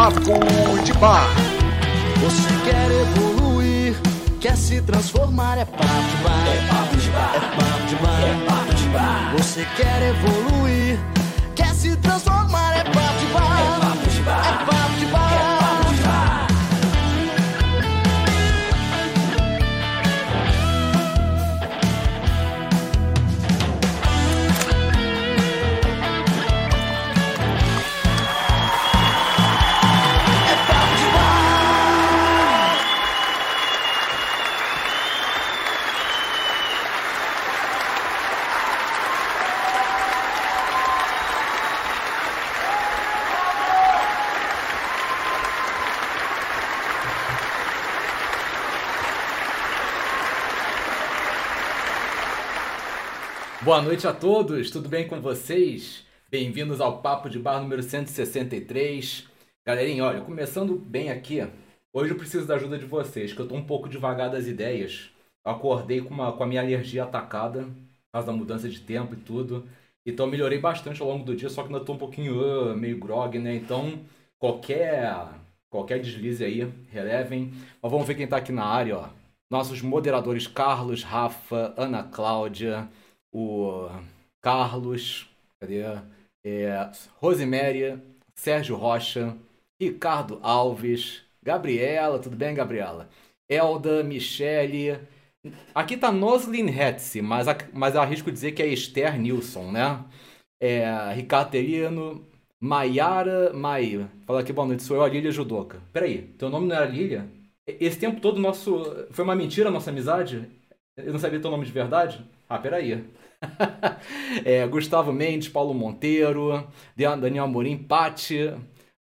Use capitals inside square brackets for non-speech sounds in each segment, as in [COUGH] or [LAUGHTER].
Papo de Bar. Você quer evoluir, quer se transformar, é papo de bar. É papo de bar. É papo de bar. É papo de bar. Você quer evoluir, quer se transformar, é papo de bar. É papo de bar. É papo de bar. Boa noite a todos, tudo bem com vocês? Bem-vindos ao Papo de Bar número 163. Galerinha, olha, começando bem aqui, hoje eu preciso da ajuda de vocês, que eu tô um pouco devagar das ideias. Eu acordei com, uma, com a minha alergia atacada, por causa da mudança de tempo e tudo. Então eu melhorei bastante ao longo do dia, só que ainda tô um pouquinho uh, meio grog, né? Então, qualquer, qualquer deslize aí, relevem. Mas vamos ver quem tá aqui na área, ó. Nossos moderadores Carlos, Rafa, Ana Cláudia, o Carlos, cadê? É, Sérgio Rocha, Ricardo Alves, Gabriela, tudo bem, Gabriela? Elda, Michele. Aqui tá Noslin Hetze, mas, mas eu arrisco dizer que é Esther Nilson, né? É, Ricardo Terino, Maiara, Mai. Fala aqui, boa noite, sou eu, a Lília Judoca. Peraí, teu nome não era Lília? Esse tempo todo nosso. Foi uma mentira a nossa amizade? Eu não sabia teu nome de verdade? Ah, peraí. [LAUGHS] É, Gustavo Mendes, Paulo Monteiro, Dan- Daniel Amorim, Pati,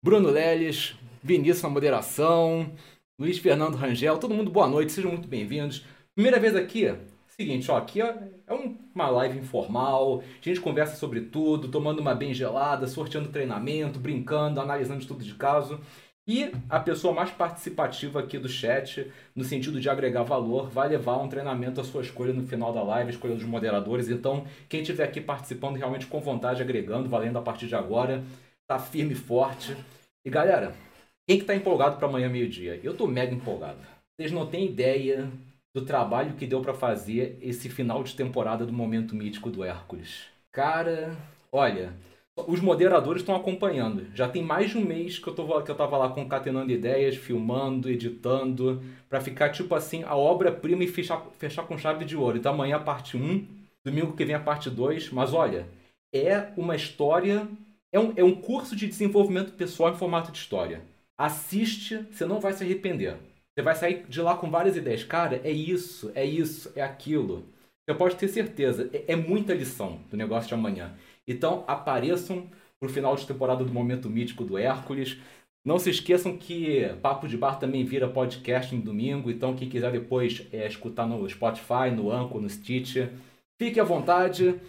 Bruno Leles, Vinícius na moderação, Luiz Fernando Rangel, todo mundo boa noite, sejam muito bem-vindos. Primeira vez aqui, seguinte, ó, aqui é é um- uma live informal, a gente conversa sobre tudo, tomando uma bem gelada, sorteando treinamento, brincando, analisando estudo de caso. E a pessoa mais participativa aqui do chat, no sentido de agregar valor, vai levar um treinamento à sua escolha no final da live, escolha dos moderadores. Então, quem estiver aqui participando realmente com vontade, agregando, valendo a partir de agora, tá firme e forte. E galera, quem que tá empolgado para amanhã meio-dia? Eu tô mega empolgado. Vocês não têm ideia do trabalho que deu para fazer esse final de temporada do Momento Mítico do Hércules. Cara, olha, os moderadores estão acompanhando. Já tem mais de um mês que eu, tô, que eu tava lá concatenando ideias, filmando, editando, pra ficar tipo assim, a obra-prima e fechar, fechar com chave de ouro. Então amanhã a parte 1, domingo que vem a parte 2. Mas olha, é uma história. É um, é um curso de desenvolvimento pessoal em formato de história. Assiste, você não vai se arrepender. Você vai sair de lá com várias ideias. Cara, é isso, é isso, é aquilo. Você pode ter certeza. É, é muita lição do negócio de amanhã. Então apareçam pro final de temporada do Momento Mítico do Hércules. Não se esqueçam que Papo de Bar também vira podcast no domingo. Então quem quiser depois é, escutar no Spotify, no Anchor, no Stitch, fique à vontade.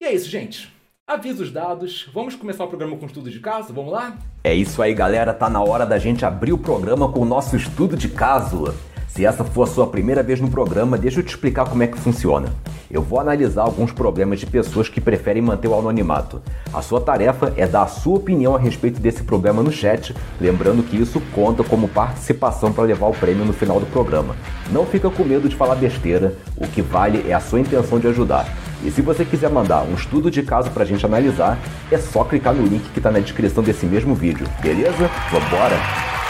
E é isso, gente. Avisos dados. Vamos começar o programa com estudo de caso? Vamos lá? É isso aí, galera. Tá na hora da gente abrir o programa com o nosso estudo de caso. Se essa for a sua primeira vez no programa, deixa eu te explicar como é que funciona. Eu vou analisar alguns problemas de pessoas que preferem manter o anonimato. A sua tarefa é dar a sua opinião a respeito desse problema no chat, lembrando que isso conta como participação para levar o prêmio no final do programa. Não fica com medo de falar besteira, o que vale é a sua intenção de ajudar. E se você quiser mandar um estudo de caso pra gente analisar, é só clicar no link que tá na descrição desse mesmo vídeo, beleza? Vambora!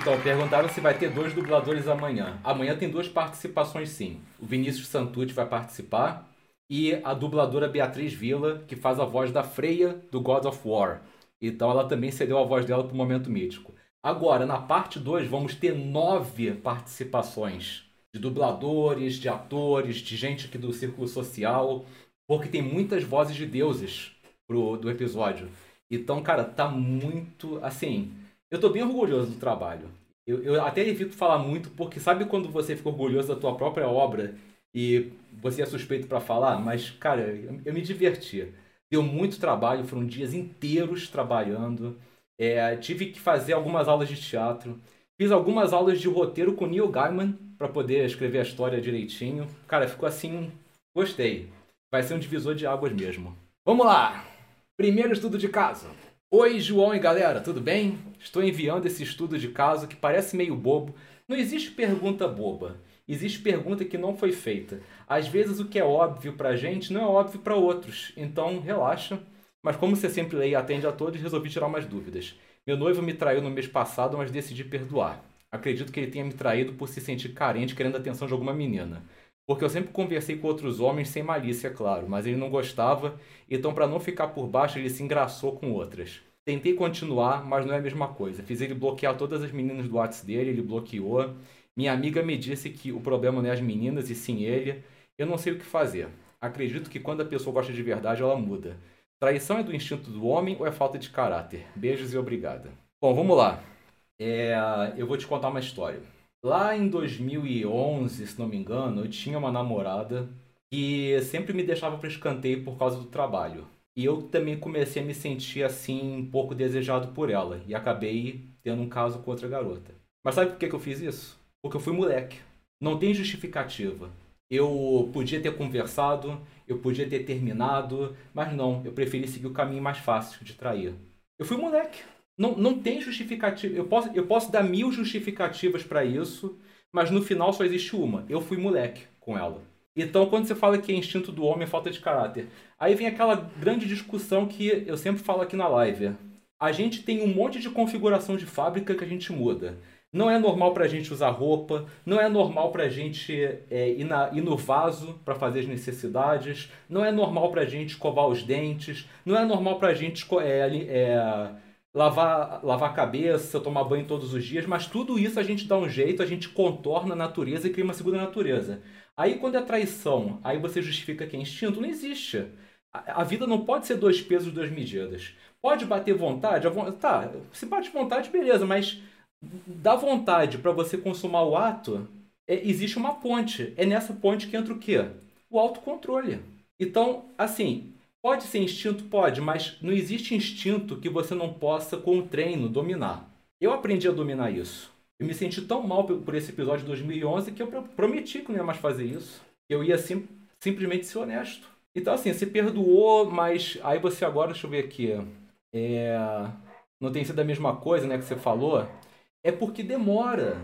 Então, perguntaram se vai ter dois dubladores amanhã. Amanhã tem duas participações sim. O Vinícius Santucci vai participar e a dubladora Beatriz Villa, que faz a voz da Freya do God of War. Então ela também cedeu a voz dela para o Momento Mítico. Agora, na parte 2, vamos ter nove participações de dubladores, de atores, de gente aqui do círculo social, porque tem muitas vozes de deuses pro, do episódio. Então, cara, tá muito assim. Eu tô bem orgulhoso do trabalho. Eu, eu até evito falar muito, porque sabe quando você fica orgulhoso da tua própria obra e você é suspeito para falar? Mas, cara, eu, eu me diverti. Deu muito trabalho, foram dias inteiros trabalhando. É, tive que fazer algumas aulas de teatro. Fiz algumas aulas de roteiro com Neil Gaiman para poder escrever a história direitinho. Cara, ficou assim. Gostei. Vai ser um divisor de águas mesmo. Vamos lá! Primeiro estudo de caso. Oi, João e galera, tudo bem? Estou enviando esse estudo de caso que parece meio bobo. Não existe pergunta boba. Existe pergunta que não foi feita. Às vezes o que é óbvio pra gente não é óbvio para outros. Então, relaxa. Mas como você sempre lê e atende a todos, resolvi tirar umas dúvidas. Meu noivo me traiu no mês passado, mas decidi perdoar. Acredito que ele tenha me traído por se sentir carente, querendo a atenção de alguma menina. Porque eu sempre conversei com outros homens sem malícia, claro, mas ele não gostava, então para não ficar por baixo ele se engraçou com outras. Tentei continuar, mas não é a mesma coisa. Fiz ele bloquear todas as meninas do WhatsApp dele, ele bloqueou. Minha amiga me disse que o problema não é as meninas e sim ele. Eu não sei o que fazer. Acredito que quando a pessoa gosta de verdade, ela muda. Traição é do instinto do homem ou é falta de caráter? Beijos e obrigada. Bom, vamos lá. É, eu vou te contar uma história. Lá em 2011, se não me engano, eu tinha uma namorada que sempre me deixava para escanteio por causa do trabalho. E eu também comecei a me sentir assim, um pouco desejado por ela. E acabei tendo um caso com outra garota. Mas sabe por que, que eu fiz isso? Porque eu fui moleque. Não tem justificativa. Eu podia ter conversado, eu podia ter terminado, mas não, eu preferi seguir o caminho mais fácil de trair. Eu fui moleque. Não, não tem justificativa. Eu posso, eu posso dar mil justificativas para isso, mas no final só existe uma. Eu fui moleque com ela. Então, quando você fala que é instinto do homem, é falta de caráter. Aí vem aquela grande discussão que eu sempre falo aqui na live. A gente tem um monte de configuração de fábrica que a gente muda. Não é normal para a gente usar roupa, não é normal para a gente é, ir, na, ir no vaso para fazer as necessidades, não é normal para a gente escovar os dentes, não é normal para a gente é, é, lavar, lavar a cabeça, tomar banho todos os dias, mas tudo isso a gente dá um jeito, a gente contorna a natureza e cria uma segunda natureza. Aí quando é traição, aí você justifica que é instinto, não existe. A, a vida não pode ser dois pesos, duas medidas. Pode bater vontade, vo... tá, se bate vontade, beleza, mas da vontade para você consumar o ato, é, existe uma ponte. É nessa ponte que entra o quê? O autocontrole. Então, assim, Pode ser instinto? Pode, mas não existe instinto que você não possa, com o treino, dominar. Eu aprendi a dominar isso. Eu me senti tão mal por esse episódio de 2011 que eu prometi que não ia mais fazer isso. Eu ia sim, simplesmente ser honesto. Então, assim, você perdoou, mas aí você agora, deixa eu ver aqui. É... Não tem sido a mesma coisa, né, que você falou. É porque demora.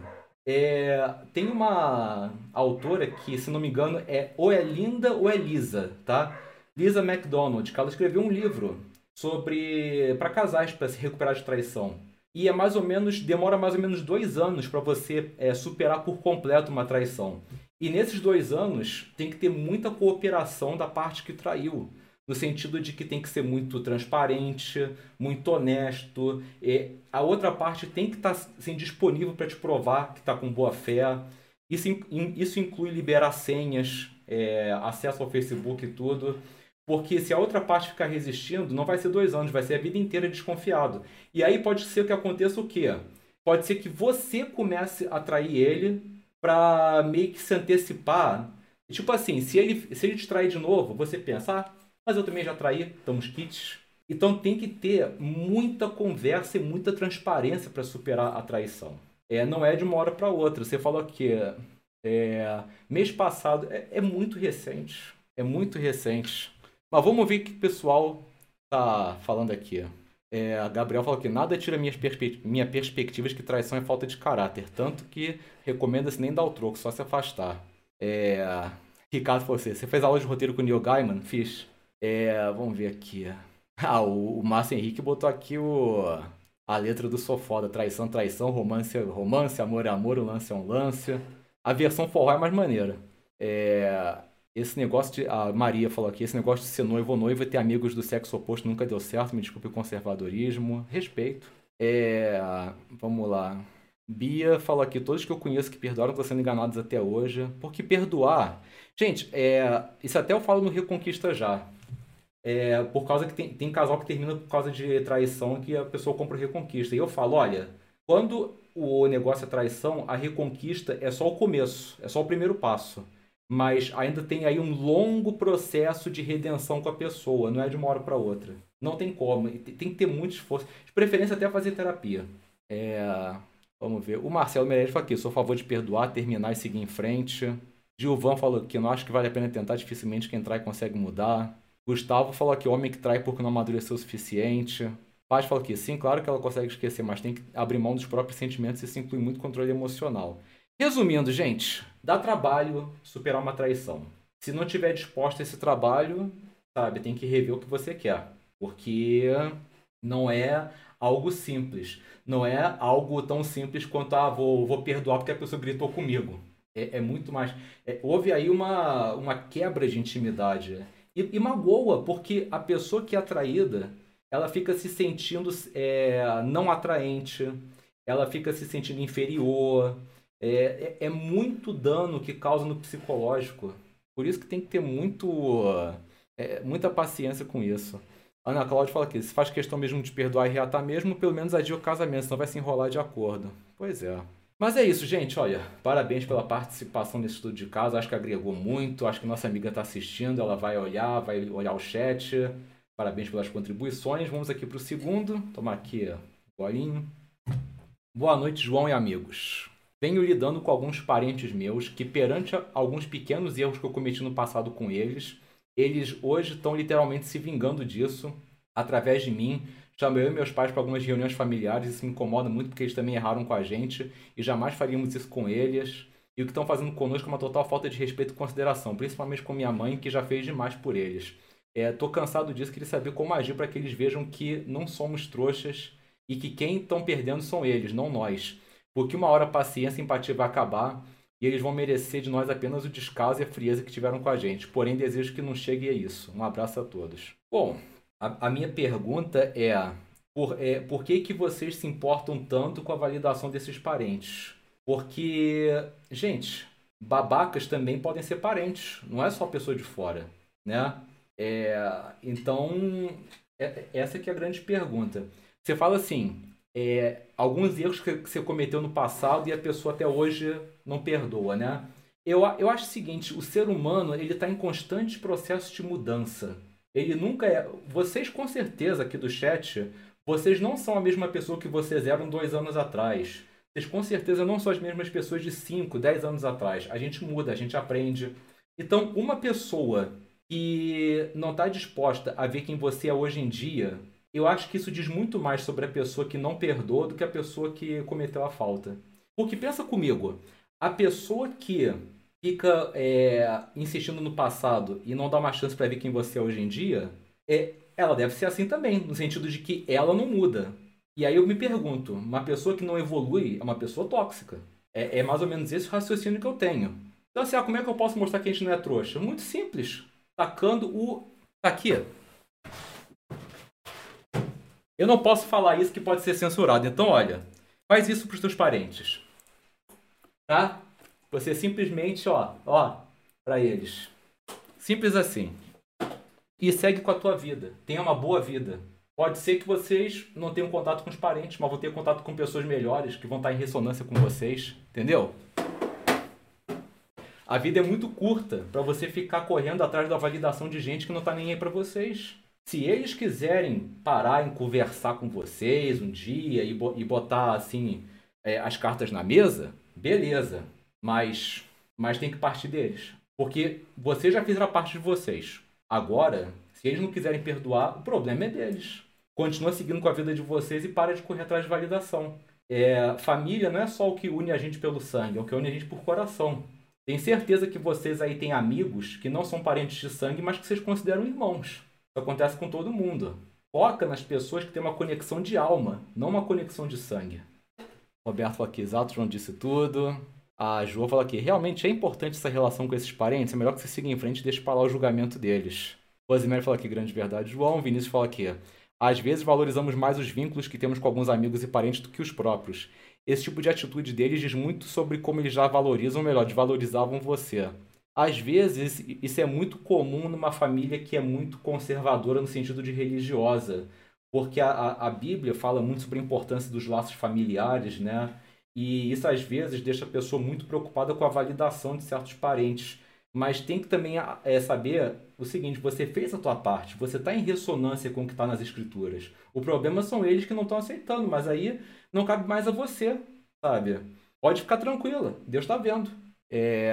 É... Tem uma autora que, se não me engano, é ou é Linda ou é Lisa, tá? Lisa McDonald, que ela escreveu um livro sobre para casais para se recuperar de traição. E é mais ou menos demora mais ou menos dois anos para você é, superar por completo uma traição. E nesses dois anos tem que ter muita cooperação da parte que traiu, no sentido de que tem que ser muito transparente, muito honesto. A outra parte tem que estar tá, assim, disponível para te provar que está com boa fé. Isso, isso inclui liberar senhas, é, acesso ao Facebook e tudo. Porque se a outra parte ficar resistindo, não vai ser dois anos, vai ser a vida inteira desconfiado. E aí pode ser que aconteça o quê? Pode ser que você comece a atrair ele para meio que se antecipar. Tipo assim, se ele, se ele te trair de novo, você pensa, ah, mas eu também já traí, estamos kits. Então tem que ter muita conversa e muita transparência para superar a traição. É, não é de uma hora para outra. Você falou que é, mês passado é, é muito recente. É muito recente. Mas vamos ver o que o pessoal tá falando aqui. É, a Gabriel falou que nada tira minhas, perspe minha perspectivas que traição é falta de caráter. Tanto que recomenda-se nem dar o troco, só se afastar. É, Ricardo falou assim, você fez aula de roteiro com o Neil Gaiman? Fiz. É, vamos ver aqui. [LAUGHS] Ah, o, o Márcio Henrique botou aqui o, a letra do Sou Foda. Traição, traição, romance, romance, amor é amor, lance é um lance. A versão forró é mais maneira. É, esse negócio de. A Maria falou aqui: esse negócio de ser noivo ou noiva e ter amigos do sexo oposto nunca deu certo. Me desculpe o conservadorismo. Respeito. É, vamos lá. Bia falou aqui: todos que eu conheço que perdoaram estão sendo enganados até hoje. Porque perdoar. Gente, é, isso até eu falo no Reconquista já. É, por causa que tem, tem casal que termina por causa de traição que a pessoa compra o Reconquista. E eu falo: olha, quando o negócio é traição, a Reconquista é só o começo, é só o primeiro passo mas ainda tem aí um longo processo de redenção com a pessoa, não é de uma hora para outra. Não tem como, tem que ter muito esforço, de preferência até fazer terapia. É... Vamos ver. O Marcelo Meirelles fala aqui: sou a favor de perdoar, terminar e seguir em frente. Gilvan falou que não acho que vale a pena tentar, dificilmente quem trai consegue mudar. Gustavo falou que homem que trai porque não amadureceu o suficiente. Paz falou que sim, claro que ela consegue esquecer, mas tem que abrir mão dos próprios sentimentos e isso inclui muito controle emocional. Resumindo, gente, dá trabalho superar uma traição. Se não tiver disposto a esse trabalho, sabe, tem que rever o que você quer. Porque não é algo simples. Não é algo tão simples quanto, ah, vou, vou perdoar porque a pessoa gritou comigo. É, é muito mais. É, houve aí uma, uma quebra de intimidade. E, e magoa, porque a pessoa que é atraída, ela fica se sentindo é, não atraente, ela fica se sentindo inferior. É, é, é, muito dano que causa no psicológico. Por isso que tem que ter muito, é, muita paciência com isso. Ana Cláudia fala aqui, se faz questão mesmo de perdoar e reatar mesmo, pelo menos adia o casamento, senão vai se enrolar de acordo. Pois é. Mas é isso, gente. Olha, parabéns pela participação nesse estudo de caso. Acho que agregou muito. Acho que nossa amiga está assistindo. Ela vai olhar, vai olhar o chat. Parabéns pelas contribuições. Vamos aqui para o segundo. Tomar aqui o golinho. Boa noite, João e amigos. Venho lidando com alguns parentes meus que, perante alguns pequenos erros que eu cometi no passado com eles, eles hoje estão literalmente se vingando disso através de mim Chamei eu e meus pais para algumas reuniões familiares, isso me incomoda muito porque eles também erraram com a gente e jamais faríamos isso com eles. E o que estão fazendo conosco é uma total falta de respeito e consideração, principalmente com minha mãe, que já fez demais por eles. É, tô cansado disso, queria saber como agir para que eles vejam que não somos trouxas e que quem estão perdendo são eles, não nós. Porque uma hora a paciência e a empatia vai acabar e eles vão merecer de nós apenas o descaso e a frieza que tiveram com a gente. Porém, desejo que não chegue a isso. Um abraço a todos. Bom, a, a minha pergunta é por, é, por que, que vocês se importam tanto com a validação desses parentes? Porque, gente, babacas também podem ser parentes, não é só pessoa de fora, né? É, então, é, essa que é a grande pergunta. Você fala assim, é, alguns erros que você cometeu no passado e a pessoa até hoje não perdoa, né? Eu, eu acho o seguinte, o ser humano ele está em constante processo de mudança. Ele nunca é. Vocês, com certeza, aqui do chat, vocês não são a mesma pessoa que vocês eram dois anos atrás. Vocês, com certeza, não são as mesmas pessoas de 5, 10 anos atrás. A gente muda, a gente aprende. Então, uma pessoa que não está disposta a ver quem você é hoje em dia, eu acho que isso diz muito mais sobre a pessoa que não perdoa do que a pessoa que cometeu a falta. Porque pensa comigo, a pessoa que fica é, insistindo no passado e não dá uma chance para ver quem você é hoje em dia, é, ela deve ser assim também, no sentido de que ela não muda. E aí eu me pergunto, uma pessoa que não evolui é uma pessoa tóxica. É, é mais ou menos esse raciocínio que eu tenho. Então assim, ah, como é que eu posso mostrar que a gente não é trouxa? Muito simples. Tacando o... Tá aqui. Eu não posso falar isso que pode ser censurado. Então, olha, faz isso para os teus parentes. Tá? Você simplesmente, ó, ó, para eles. Simples assim. E segue com a tua vida. Tenha uma boa vida. Pode ser que vocês não tenham contato com os parentes, mas vão ter contato com pessoas melhores que vão estar em ressonância com vocês. Entendeu? A vida é muito curta para você ficar correndo atrás da validação de gente que não está nem aí para vocês. Se eles quiserem parar em conversar com vocês um dia e, botar assim é, as cartas na mesa, beleza. Mas, mas tem que partir deles. Porque vocês já fizeram a parte de vocês. Agora, se eles não quiserem perdoar, o problema é deles. Continua seguindo com a vida de vocês e para de correr atrás de validação. É, família não é só o que une a gente pelo sangue, é o que une a gente por coração. Tenho certeza que vocês aí têm amigos que não são parentes de sangue, mas que vocês consideram irmãos. Acontece com todo mundo. Foca nas pessoas que têm uma conexão de alma, não uma conexão de sangue. Roberto falou aqui, exato, João disse tudo. A João fala aqui, realmente é importante essa relação com esses parentes, é melhor que você siga em frente e deixe para lá o julgamento deles. Rosemary fala aqui, grande verdade, João. Vinícius fala aqui, às vezes valorizamos mais os vínculos que temos com alguns amigos e parentes do que os próprios. Esse tipo de atitude deles diz muito sobre como eles já valorizam, ou melhor, desvalorizavam você. Às vezes, isso é muito comum numa família que é muito conservadora no sentido de religiosa, porque a, a, Bíblia fala muito sobre a importância dos laços familiares, né? E isso às vezes deixa a pessoa muito preocupada com a validação de certos parentes. Mas tem que também é, saber o seguinte: você fez a tua parte, você está em ressonância com o que está nas escrituras. O problema são eles que não estão aceitando, mas aí não cabe mais a você, sabe? Pode ficar tranquila, Deus está vendo. É,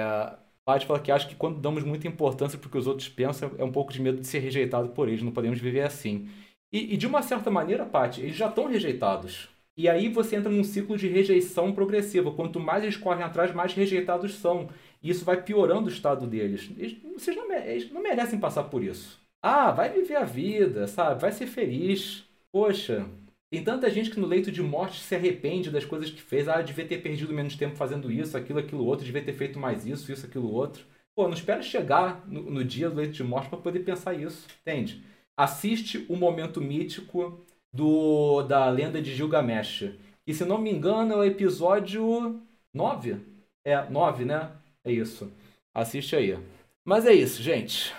Paty fala que acha que quando damos muita importância porque os outros pensam, é um pouco de medo de ser rejeitado por eles. Não podemos viver assim. E, e de uma certa maneira, Paty, eles já estão rejeitados. E aí você entra num ciclo de rejeição progressiva. Quanto mais eles correm atrás, mais rejeitados são. E isso vai piorando o estado deles. Eles, vocês não, eles não merecem passar por isso. Ah, vai viver a vida, sabe? Vai ser feliz. Poxa, tem tanta gente que no leito de morte se arrepende das coisas que fez. Ah, devia ter perdido menos tempo fazendo isso, aquilo, aquilo outro, devia ter feito mais isso, isso, aquilo outro. Pô, não espera chegar no, no dia do leito de morte para poder pensar isso, entende? Assiste o momento mítico do da lenda de Gilgamesh. E se não me engano é o episódio 9. É, 9, né? É isso. Assiste aí. Mas é isso, gente.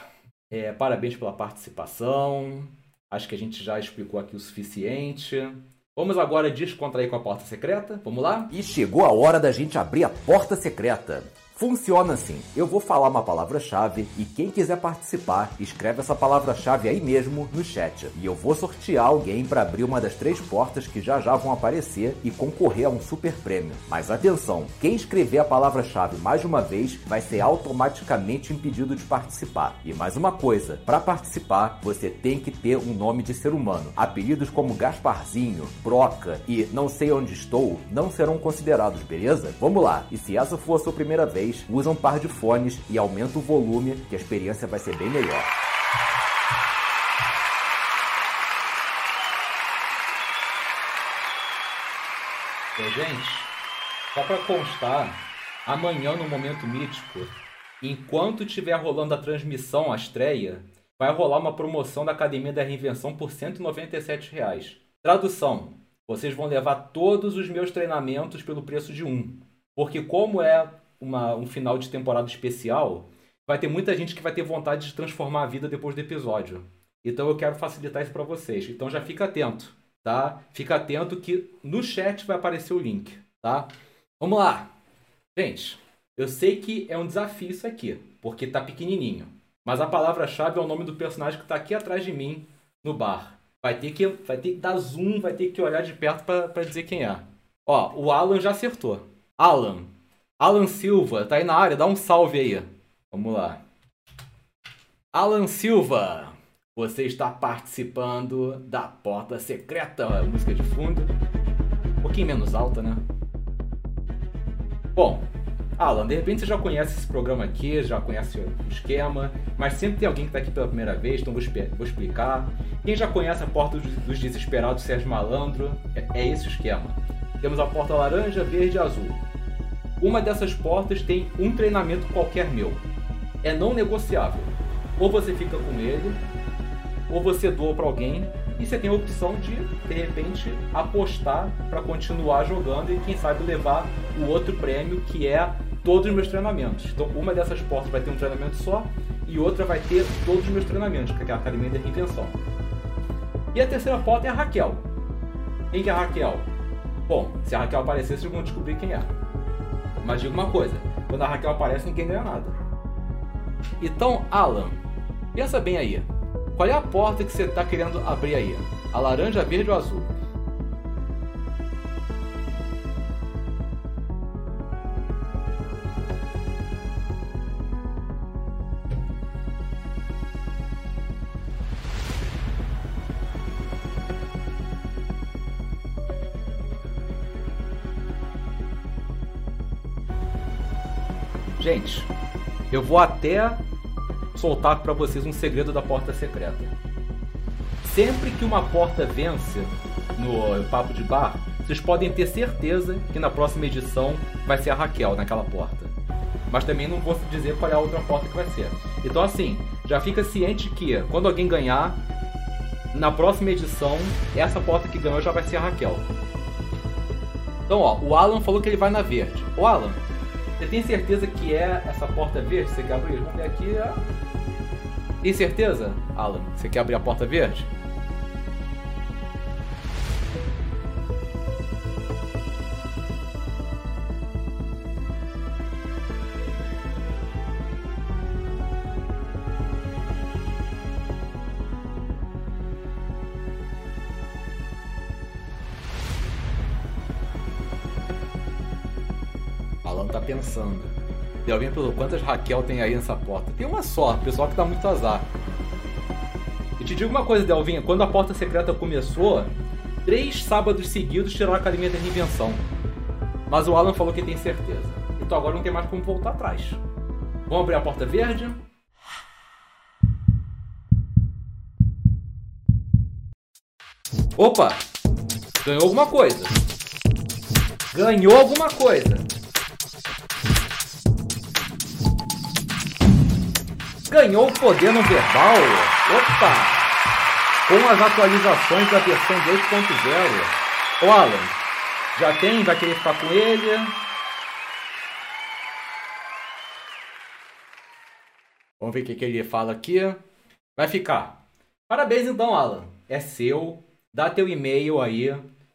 É, parabéns pela participação. Acho que a gente já explicou aqui o suficiente. Vamos agora descontrair com a porta secreta? Vamos lá? E chegou a hora da gente abrir a porta secreta. Funciona assim: eu vou falar uma palavra-chave e quem quiser participar, escreve essa palavra-chave aí mesmo no chat. E eu vou sortear alguém para abrir uma das três portas que já já vão aparecer e concorrer a um super prêmio. Mas atenção: quem escrever a palavra-chave mais de uma vez vai ser automaticamente impedido de participar. E mais uma coisa: para participar, você tem que ter um nome de ser humano. Apelidos como Gasparzinho, Broca e Não Sei Onde Estou não serão considerados, beleza? Vamos lá! E se essa for a sua primeira vez, vez, usa um par de fones e aumenta o volume, que a experiência vai ser bem melhor. Gente, só para constar, amanhã no Momento Mítico, enquanto estiver rolando a transmissão, a estreia, vai rolar uma promoção da Academia da Reinvenção por 197 reais. Tradução: vocês vão levar todos os meus treinamentos pelo preço de um. Porque como é uma, um final de temporada especial, vai ter muita gente que vai ter vontade de transformar a vida depois do episódio. Então eu quero facilitar isso para vocês. Então já fica atento, tá? Fica atento que no chat vai aparecer o link, tá? Vamos lá. Gente, eu sei que é um desafio isso aqui, porque tá pequenininho. Mas a palavra-chave é o nome do personagem que tá aqui atrás de mim no bar. Vai ter que, vai ter que dar zoom, vai ter que olhar de perto para dizer quem é. Ó, o Alan já acertou. Alan, Alan Silva, tá aí na área, dá um salve aí. Vamos lá. Alan Silva, você está participando da Porta Secreta, música de fundo. Um pouquinho menos alta, né? Bom, Alan, de repente você já conhece esse programa aqui, já conhece o esquema, mas sempre tem alguém que está aqui pela primeira vez, então vou, vou, explicar. Quem já conhece a Porta dos Desesperados Sérgio Malandro, é, é esse o esquema. Temos a porta laranja, verde e azul. Uma dessas portas tem um treinamento qualquer meu. É não negociável. Ou você fica com ele, ou você doa para alguém e você tem a opção de, de repente, apostar para continuar jogando e quem sabe levar o outro prêmio que é todos os meus treinamentos. Então, uma dessas portas vai ter um treinamento só e outra vai ter todos os meus treinamentos, que é a Academia da Reinvenção. E a terceira porta é a Raquel. Quem que é a Raquel? Bom, se a Raquel aparecer, vocês vão descobrir quem é. Mas diga uma coisa: quando a Raquel aparece, ninguém ganha nada. Então, Alan, pensa bem aí. Qual é a porta que você está querendo abrir aí? A laranja, verde ou azul? Gente, eu vou até soltar para vocês um segredo da porta secreta. Sempre que uma porta vence no Papo de Bar, vocês podem ter certeza que na próxima edição vai ser a Raquel naquela porta. Mas também não vou dizer qual é a outra porta que vai ser. Então, assim, já fica ciente que quando alguém ganhar, na próxima edição, essa porta que ganhou já vai ser a Raquel. Então, ó, o Alan falou que ele vai na verde. O Alan, você tem certeza que é essa porta verde? Você quer abrir? Vamos ver aqui. Tem certeza, Alan? Você quer abrir a porta verde? Pensando. E alguém perguntou quantas Raquel tem aí nessa porta. Tem uma só, pessoal que dá muito azar. E te digo uma coisa, Delvinha, quando a porta secreta começou, três sábados seguidos tiraram a academia da reinvenção. Mas o Alan falou que tem certeza. Então agora não tem mais como voltar atrás. Vamos abrir a porta verde. Opa! Ganhou alguma coisa. Ganhou alguma coisa. Ganhou o poder no verbal. Opa! Com as atualizações da versão 2.0. Ô Alan, já tem? Vai querer ficar com ele? Vamos ver o que, que ele fala aqui. Vai ficar. Parabéns então, Alan. É seu. Dá teu e-mail aí.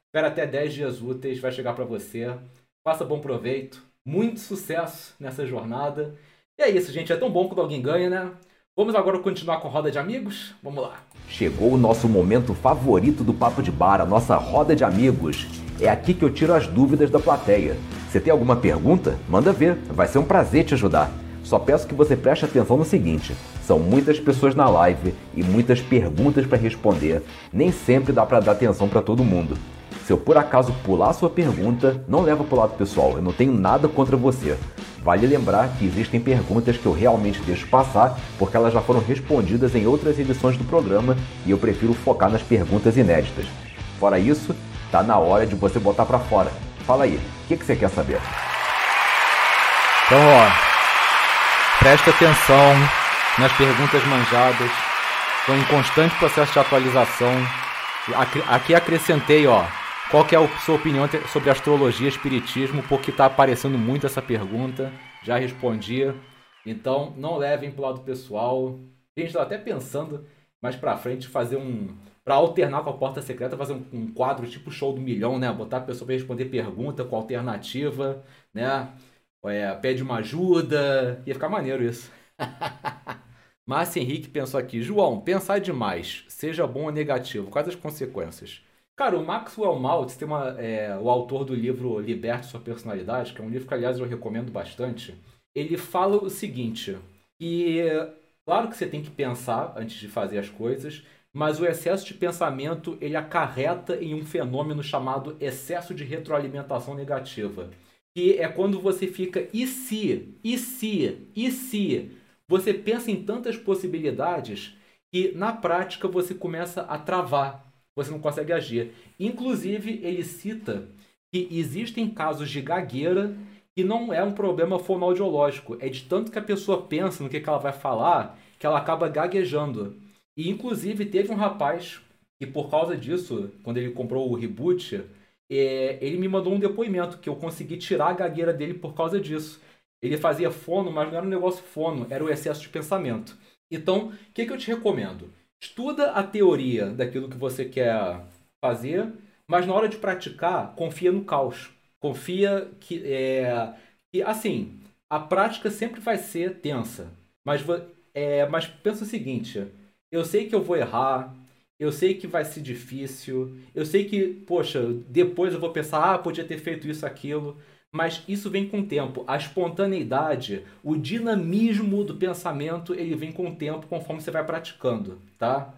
Espera até 10 dias úteis, vai chegar para você. Faça bom proveito. Muito sucesso nessa jornada. E é isso, gente. É tão bom quando alguém ganha, né? Vamos agora continuar com roda de amigos? Vamos lá. Chegou o nosso momento favorito do Papo de Bar, a nossa roda de amigos. É aqui que eu tiro as dúvidas da plateia. Você tem alguma pergunta? Manda ver, vai ser um prazer te ajudar. Só peço que você preste atenção no seguinte: são muitas pessoas na live e muitas perguntas para responder. Nem sempre dá para dar atenção para todo mundo. Se eu por acaso pular sua pergunta, não leva para o lado pessoal, eu não tenho nada contra você. Vale lembrar que existem perguntas que eu realmente deixo passar porque elas já foram respondidas em outras edições do programa e eu prefiro focar nas perguntas inéditas. Fora isso, tá na hora de você botar para fora. Fala aí, o que, que você quer saber? Então, ó, Preste atenção nas perguntas manjadas. Estou em constante processo de atualização. Aqui acrescentei, ó, qual que é a sua opinião sobre astrologia e espiritismo, porque está aparecendo muito essa pergunta. Já respondi. Então, não levem para o lado pessoal. A gente está até pensando mais para frente fazer um para alternar com a porta secreta, fazer um, um, quadro tipo show do milhão, né? Botar a pessoa para responder pergunta com alternativa, né? é, pede uma ajuda. Ia ficar maneiro isso. [LAUGHS] Márcio Henrique pensou aqui: João, pensar demais, seja bom ou negativo, quais as consequências? Cara, o Maxwell Maltz tem uma, é, o autor do livro Liberte Sua Personalidade, que é um livro que, aliás, eu recomendo bastante. Ele fala o seguinte: que, claro que você tem que pensar antes de fazer as coisas, mas o excesso de pensamento ele acarreta em um fenômeno chamado excesso de retroalimentação negativa que é quando você fica e se, e se, e se. Você pensa em tantas possibilidades que na prática você começa a travar, você não consegue agir. Inclusive, ele cita que existem casos de gagueira que não é um problema fonoaudiológico, é de tanto que a pessoa pensa no que, que ela vai falar que ela acaba gaguejando. E inclusive teve um rapaz que por causa disso, quando ele comprou o reboot, é, ele me mandou um depoimento que eu consegui tirar a gagueira dele por causa disso. Ele fazia fono, mas não era um negócio fono, era o excesso de pensamento. Então, o que, que eu te recomendo? Estuda a teoria daquilo que você quer fazer, mas na hora de praticar, confia no caos. Confia que, é, que assim, a prática sempre vai ser tensa. Mas, é, mas pensa o seguinte: eu sei que eu vou errar, eu sei que vai ser difícil, eu sei que, poxa, depois eu vou pensar, ah, podia ter feito isso, aquilo, mas isso vem com o tempo. A espontaneidade, o dinamismo do pensamento, ele vem com o tempo conforme você vai praticando, tá?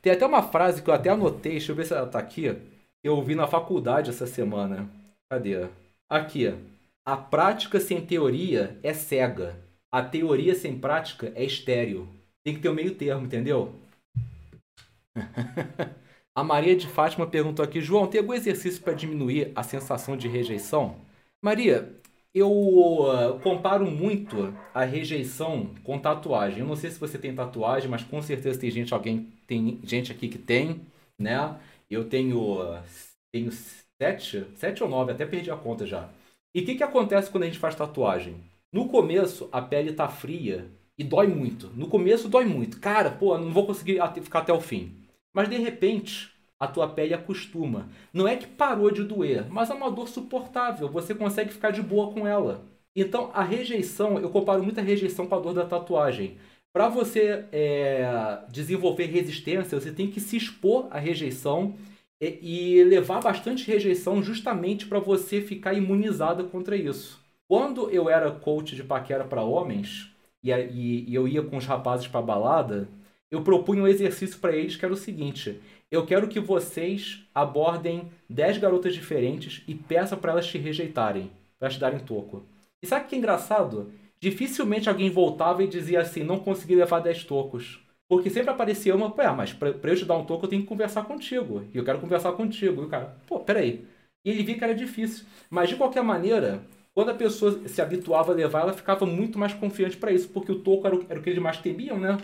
Tem até uma frase que eu até anotei, deixa eu ver se ela tá aqui, eu ouvi na faculdade essa semana. Cadê? Aqui. A prática sem teoria é cega. A teoria sem prática é estéreo. Tem que ter o um meio termo, entendeu? [LAUGHS] a Maria de Fátima perguntou aqui: João, tem algum exercício para diminuir a sensação de rejeição? Maria, eu uh, comparo muito a rejeição com tatuagem. Eu não sei se você tem tatuagem, mas com certeza tem gente, alguém tem gente aqui que tem, né? Eu tenho tenho sete, sete ou nove, até perdi a conta já. E o que, que acontece quando a gente faz tatuagem? No começo a pele tá fria e dói muito. No começo dói muito. Cara, pô, não vou conseguir ficar até o fim. Mas de repente, a tua pele acostuma. Não é que parou de doer, mas é uma dor suportável. Você consegue ficar de boa com ela. Então, a rejeição, eu comparo muito a rejeição com a dor da tatuagem. Para você é, desenvolver resistência, você tem que se expor à rejeição e, e levar bastante rejeição justamente para você ficar imunizada contra isso. Quando eu era coach de paquera para homens e, e, e eu ia com os rapazes para balada, eu propunha um exercício para eles que era o seguinte: eu quero que vocês abordem 10 garotas diferentes e peçam para elas te rejeitarem, para te darem toco. E sabe o que é engraçado? Dificilmente alguém voltava e dizia assim: não consegui levar 10 tocos. Porque sempre aparecia uma, pô, mas pra, pra eu te dar um toco eu tenho que conversar contigo. E eu quero conversar contigo. E o cara, pô, peraí. E ele via que era difícil. Mas de qualquer maneira, quando a pessoa se habituava a levar, ela ficava muito mais confiante para isso, porque o toco era o, era o que eles mais temiam, né?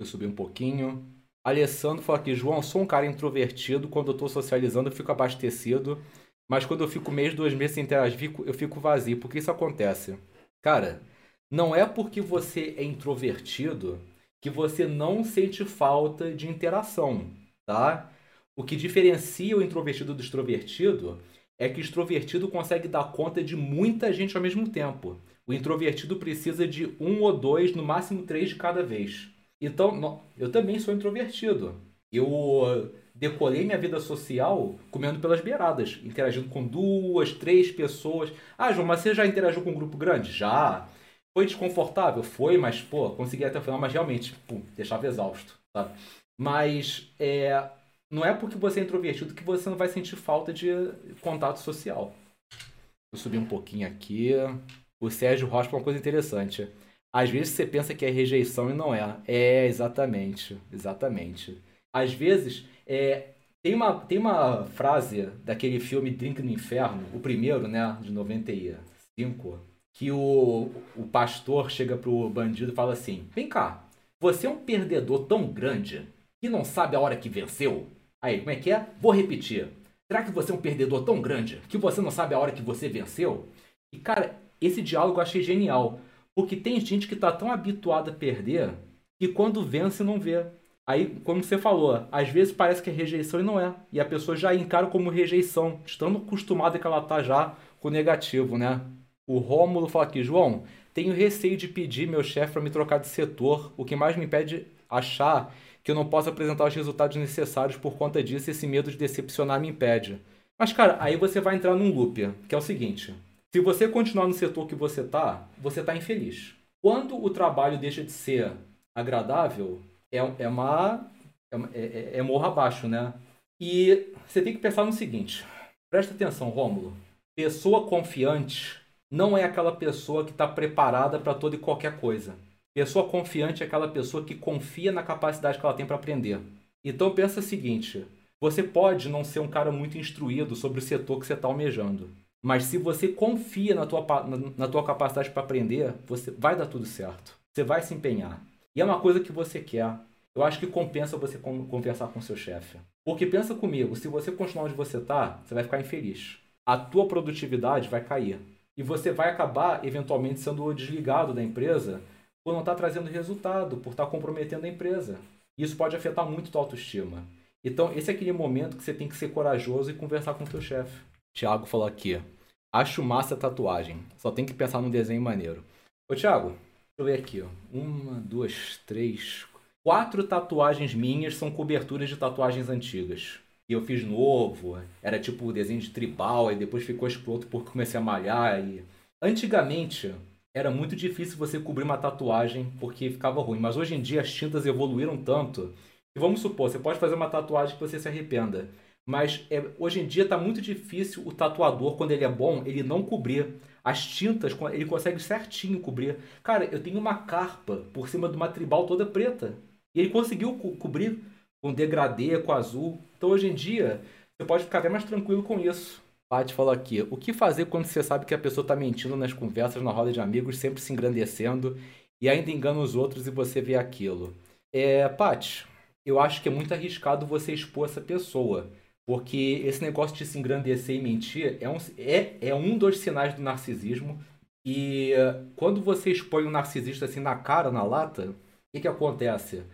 Eu subi um pouquinho. Alessandro falou aqui, João, sou um cara introvertido, quando eu tô socializando eu fico abastecido, mas quando eu fico mês, dois meses sem interagir, eu fico vazio. Por que isso acontece? Cara, não é porque você é introvertido que você não sente falta de interação, tá? O que diferencia o introvertido do extrovertido é que o extrovertido consegue dar conta de muita gente ao mesmo tempo. O introvertido precisa de um ou dois, no máximo três de cada vez. Então, eu também sou introvertido. Eu decolei minha vida social comendo pelas beiradas, interagindo com duas, três pessoas. Ah, João, mas você já interagiu com um grupo grande? Já. Foi desconfortável? Foi, mas, pô, consegui até o final, mas realmente, pô, deixava exausto, sabe? Mas é, não é porque você é introvertido que você não vai sentir falta de contato social. Vou subir um pouquinho aqui. O Sérgio Rocha uma coisa interessante. Às vezes você pensa que é rejeição e não é. É, exatamente. Exatamente. Às vezes, é, tem, uma, tem uma frase daquele filme Drink no Inferno, o primeiro, né, de 95, que o, o pastor chega pro bandido e fala assim: Vem cá, você é um perdedor tão grande que não sabe a hora que venceu? Aí, como é que é? Vou repetir. Será que você é um perdedor tão grande que você não sabe a hora que você venceu? E cara, esse diálogo eu achei genial. Porque tem gente que está tão habituada a perder que quando vence não vê. Aí, como você falou, às vezes parece que é rejeição e não é. E a pessoa já encara como rejeição, estando acostumada que ela tá já com negativo, né? O Rômulo fala aqui, João, tenho receio de pedir meu chefe para me trocar de setor, o que mais me impede achar que eu não posso apresentar os resultados necessários por conta disso, esse medo de decepcionar me impede. Mas, cara, aí você vai entrar num loop, que é o seguinte: se você continuar no setor que você está, você está infeliz. Quando o trabalho deixa de ser agradável, é, é uma. É, é, é morro abaixo, né? E você tem que pensar no seguinte: presta atenção, Rômulo. Pessoa confiante não é aquela pessoa que está preparada para toda e qualquer coisa. Pessoa confiante é aquela pessoa que confia na capacidade que ela tem para aprender. Então pensa o seguinte: você pode não ser um cara muito instruído sobre o setor que você está almejando. Mas se você confia na tua, na, tua capacidade para aprender, você vai dar tudo certo. Você vai se empenhar. E é uma coisa que você quer. Eu acho que compensa você conversar com seu chefe. Porque pensa comigo, se você continuar onde você está, você vai ficar infeliz. A tua produtividade vai cair. E você vai acabar, eventualmente, sendo desligado da empresa por não estar tá trazendo resultado, por estar tá comprometendo a empresa. Isso pode afetar muito a tua autoestima. Então, esse é aquele momento que você tem que ser corajoso e conversar com o teu chefe. Thiago falou aqui. Acho massa a tatuagem. Só tem que pensar num desenho maneiro. Ô, Thiago, deixa eu ver aqui. Uma, duas, três. Quatro tatuagens minhas são coberturas de tatuagens antigas. E eu fiz novo. Era tipo desenho de tribal. E depois ficou escroto porque comecei a malhar. E... Antigamente, era muito difícil você cobrir uma tatuagem porque ficava ruim. Mas hoje em dia as tintas evoluíram tanto. E vamos supor, você pode fazer uma tatuagem que você se arrependa. Mas é, hoje em dia está muito difícil o tatuador, quando ele é bom, ele não cobrir. As tintas, ele consegue certinho cobrir. Cara, eu tenho uma carpa por cima de uma tribal toda preta. E ele conseguiu co cobrir com degradê, com azul. Então hoje em dia, você pode ficar até mais tranquilo com isso. Paty falou aqui: o que fazer quando você sabe que a pessoa está mentindo nas conversas, na roda de amigos, sempre se engrandecendo e ainda engana os outros e você vê aquilo? É, Paty, eu acho que é muito arriscado você expor essa pessoa. Porque esse negócio de se engrandecer e mentir é um, é, é um dos sinais do narcisismo. E quando você expõe um narcisista assim na cara, na lata, o que, que acontece?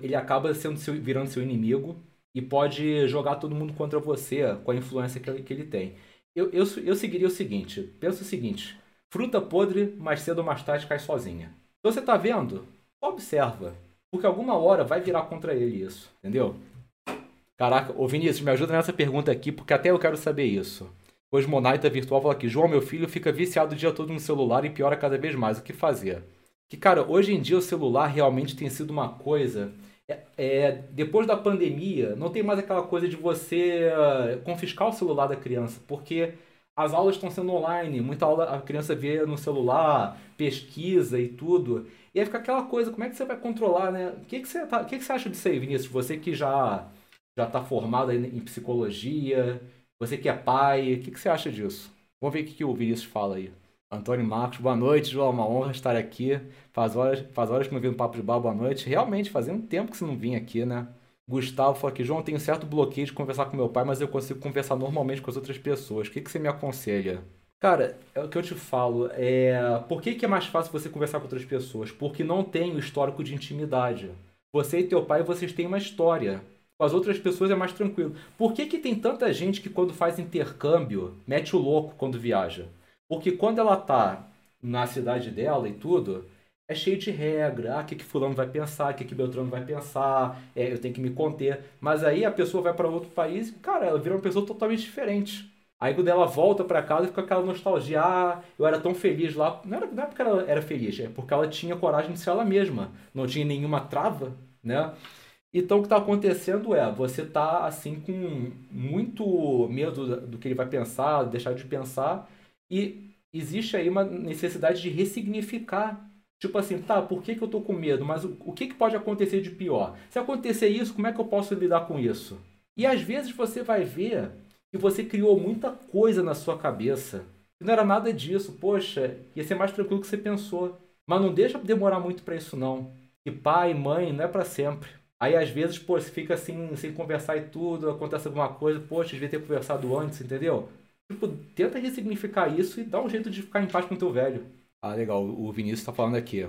Ele acaba sendo seu, virando seu inimigo e pode jogar todo mundo contra você com a influência que ele, que ele tem. Eu, eu, eu seguiria o seguinte: pensa o seguinte, fruta podre, mais cedo ou mais tarde cai sozinha. Então você tá vendo? Observa. Porque alguma hora vai virar contra ele isso, entendeu? Caraca, ô Vinícius, me ajuda nessa pergunta aqui, porque até eu quero saber isso. Cosmonaita Virtual fala aqui, João, meu filho fica viciado o dia todo no celular e piora cada vez mais. O que fazer? Que, cara, hoje em dia o celular realmente tem sido uma coisa. É, é, depois da pandemia, não tem mais aquela coisa de você uh, confiscar o celular da criança, porque as aulas estão sendo online, muita aula a criança vê no celular, pesquisa e tudo. E aí fica aquela coisa, como é que você vai controlar, né? O que, que, você, tá, o que, que você acha disso aí, Vinícius? Você que já já está formado em psicologia, você que é pai, o que, que você acha disso? Vamos ver o que, que o Vinícius fala aí. Antônio Marcos, boa noite, João. É uma honra estar aqui. Faz horas, faz horas que não vi um papo de bar, boa noite. Realmente, fazia um tempo que você não vinha aqui, né? Gustavo falou aqui, João, tenho certo bloqueio de conversar com meu pai, mas eu consigo conversar normalmente com as outras pessoas. O que, que você me aconselha? Cara, é o que eu te falo. É... Por que, que é mais fácil você conversar com outras pessoas? Porque não tem o histórico de intimidade. Você e teu pai, vocês têm uma história. Com as outras pessoas é mais tranquilo. Por que, que tem tanta gente que quando faz intercâmbio mete o louco quando viaja? Porque quando ela tá na cidade dela e tudo, é cheio de regra. Ah, o que, que fulano vai pensar, o que, que Beltrano vai pensar, é, eu tenho que me conter. Mas aí a pessoa vai para outro país e, cara, ela vira uma pessoa totalmente diferente. Aí quando ela volta para casa fica aquela nostalgia, ah, eu era tão feliz lá. Não, era, não é porque ela era feliz, é porque ela tinha coragem de ser ela mesma. Não tinha nenhuma trava, né? Então o que está acontecendo é, você está assim com muito medo do que ele vai pensar, deixar de pensar, e existe aí uma necessidade de ressignificar. Tipo assim, tá, por que, que eu estou com medo? Mas o, o que, que pode acontecer de pior? Se acontecer isso, como é que eu posso lidar com isso? E às vezes você vai ver que você criou muita coisa na sua cabeça. E não era nada disso. Poxa, ia ser mais tranquilo que você pensou. Mas não deixa demorar muito para isso não. E pai, mãe, não é para sempre. Aí às vezes, pô, você fica assim, sem conversar e tudo, acontece alguma coisa, poxa, devia ter conversado antes, entendeu? Tipo, tenta ressignificar isso e dá um jeito de ficar em paz com o teu velho. Ah, legal. O Vinícius tá falando aqui.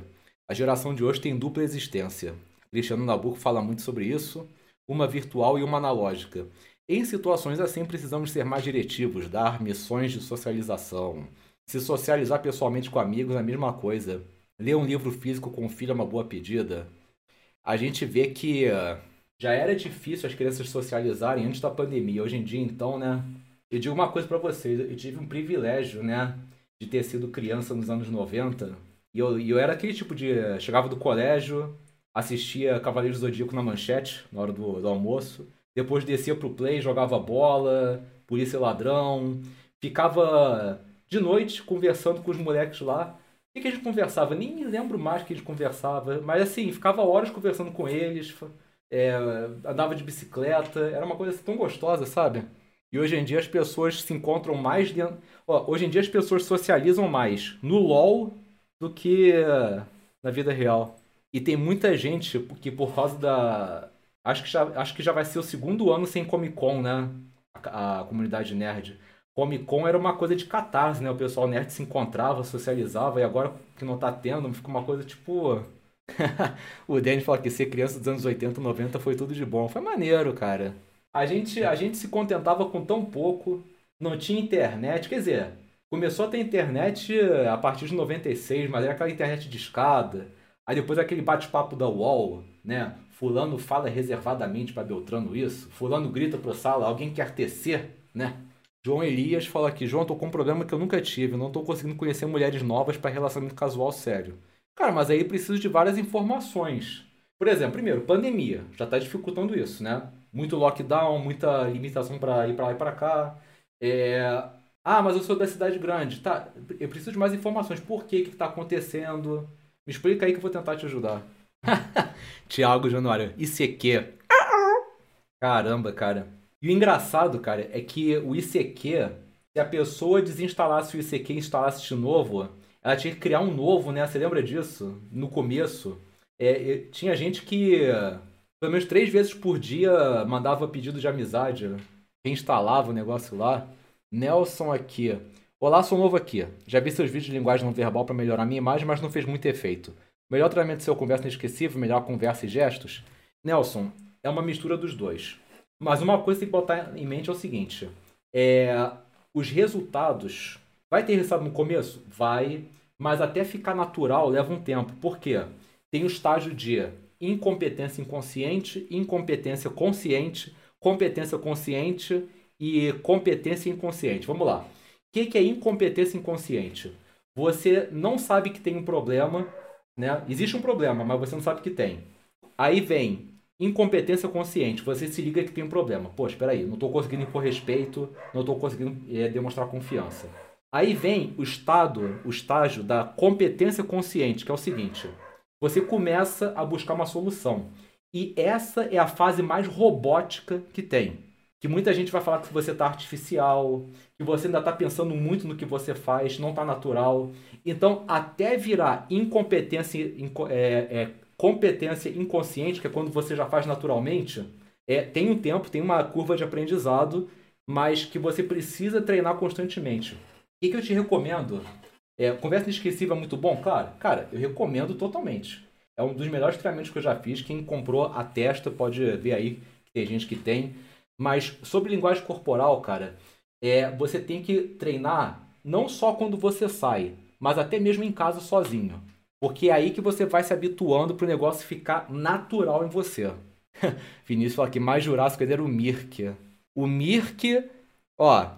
A geração de hoje tem dupla existência. Cristiano Nabuco fala muito sobre isso. Uma virtual e uma analógica. Em situações assim, precisamos ser mais diretivos, dar missões de socialização. Se socializar pessoalmente com amigos é a mesma coisa. Ler um livro físico com o filho é uma boa pedida a gente vê que uh, já era difícil as crianças socializarem antes da pandemia. Hoje em dia, então, né? Eu digo uma coisa para vocês, eu tive um privilégio, né? De ter sido criança nos anos 90. E eu, eu era aquele tipo de. Chegava do colégio, assistia Cavaleiros do Zodíaco na manchete, na hora do, do almoço. Depois descia pro play, jogava bola, polícia e ladrão. Ficava de noite conversando com os moleques lá. O que, a gente conversava? Nem me lembro mais que a gente conversava, mas assim, ficava horas conversando com eles, é, andava de bicicleta, era uma coisa assim, tão gostosa, sabe? E hoje em dia as pessoas se encontram mais dentro. Ó, hoje em dia as pessoas socializam mais no LOL do que na vida real. E tem muita gente que por causa da. Acho que já, acho que já vai ser o segundo ano sem Comic Con, né? A, a comunidade nerd. Comic Con era uma coisa de catarse, né? O pessoal nerd se encontrava, socializava, e agora que não tá tendo, fica uma coisa tipo. [LAUGHS] o Danny fala que ser criança dos anos 80, 90 foi tudo de bom. Foi maneiro, cara. A gente, a gente se contentava com tão pouco, não tinha internet, quer dizer, começou a ter internet a partir de 96, mas era aquela internet de escada. Aí depois aquele bate-papo da UOL, né? Fulano fala reservadamente para Beltrano isso, fulano grita pro sala, alguém quer tecer, né? João Elias fala aqui: João, tô com um problema que eu nunca tive. Não tô conseguindo conhecer mulheres novas para relacionamento casual sério. Cara, mas aí preciso de várias informações. Por exemplo, primeiro, pandemia. Já tá dificultando isso, né? Muito lockdown, muita limitação para ir para lá e para cá. É... Ah, mas eu sou da cidade grande. Tá, eu preciso de mais informações. Por que que tá acontecendo? Me explica aí que eu vou tentar te ajudar. [LAUGHS] Tiago Januário, ICQ. Caramba, cara. E o engraçado, cara, é que o ICQ, se a pessoa desinstalasse o ICQ e instalasse de novo, ela tinha que criar um novo, né? Você lembra disso? No começo. É, tinha gente que, pelo menos três vezes por dia, mandava pedido de amizade, reinstalava o negócio lá. Nelson aqui. Olá, sou novo aqui. Já vi seus vídeos de linguagem não verbal para melhorar minha imagem, mas não fez muito efeito. Melhor tratamento seu conversa inesquecível, melhor conversa e gestos? Nelson, é uma mistura dos dois. Mas uma coisa que tem que botar em mente é o seguinte: é, os resultados. Vai ter resultado no começo? Vai. Mas até ficar natural leva um tempo. Por quê? Tem o estágio de incompetência inconsciente, incompetência consciente, competência consciente e competência inconsciente. Vamos lá. O que, que é incompetência inconsciente? Você não sabe que tem um problema, né? Existe um problema, mas você não sabe que tem. Aí vem incompetência consciente. Você se liga que tem um problema. Poxa, espera aí, não estou conseguindo impor respeito, não estou conseguindo é, demonstrar confiança. Aí vem o estado, o estágio da competência consciente, que é o seguinte: você começa a buscar uma solução. E essa é a fase mais robótica que tem. Que muita gente vai falar que você está artificial, que você ainda está pensando muito no que você faz, não está natural. Então, até virar incompetência, é, é, competência inconsciente, que é quando você já faz naturalmente, é, tem um tempo, tem uma curva de aprendizado, mas que você precisa treinar constantemente. O que, que eu te recomendo? É, conversa inesquecível é muito bom? Claro, cara, eu recomendo totalmente. É um dos melhores treinamentos que eu já fiz. Quem comprou a testa pode ver aí que tem gente que tem. Mas sobre linguagem corporal, cara, é, você tem que treinar não só quando você sai, mas até mesmo em casa sozinho. Porque é aí que você vai se habituando para o negócio ficar natural em você. [LAUGHS] Vinícius fala que mais jurássico era o Mirk. O Mirk, ó,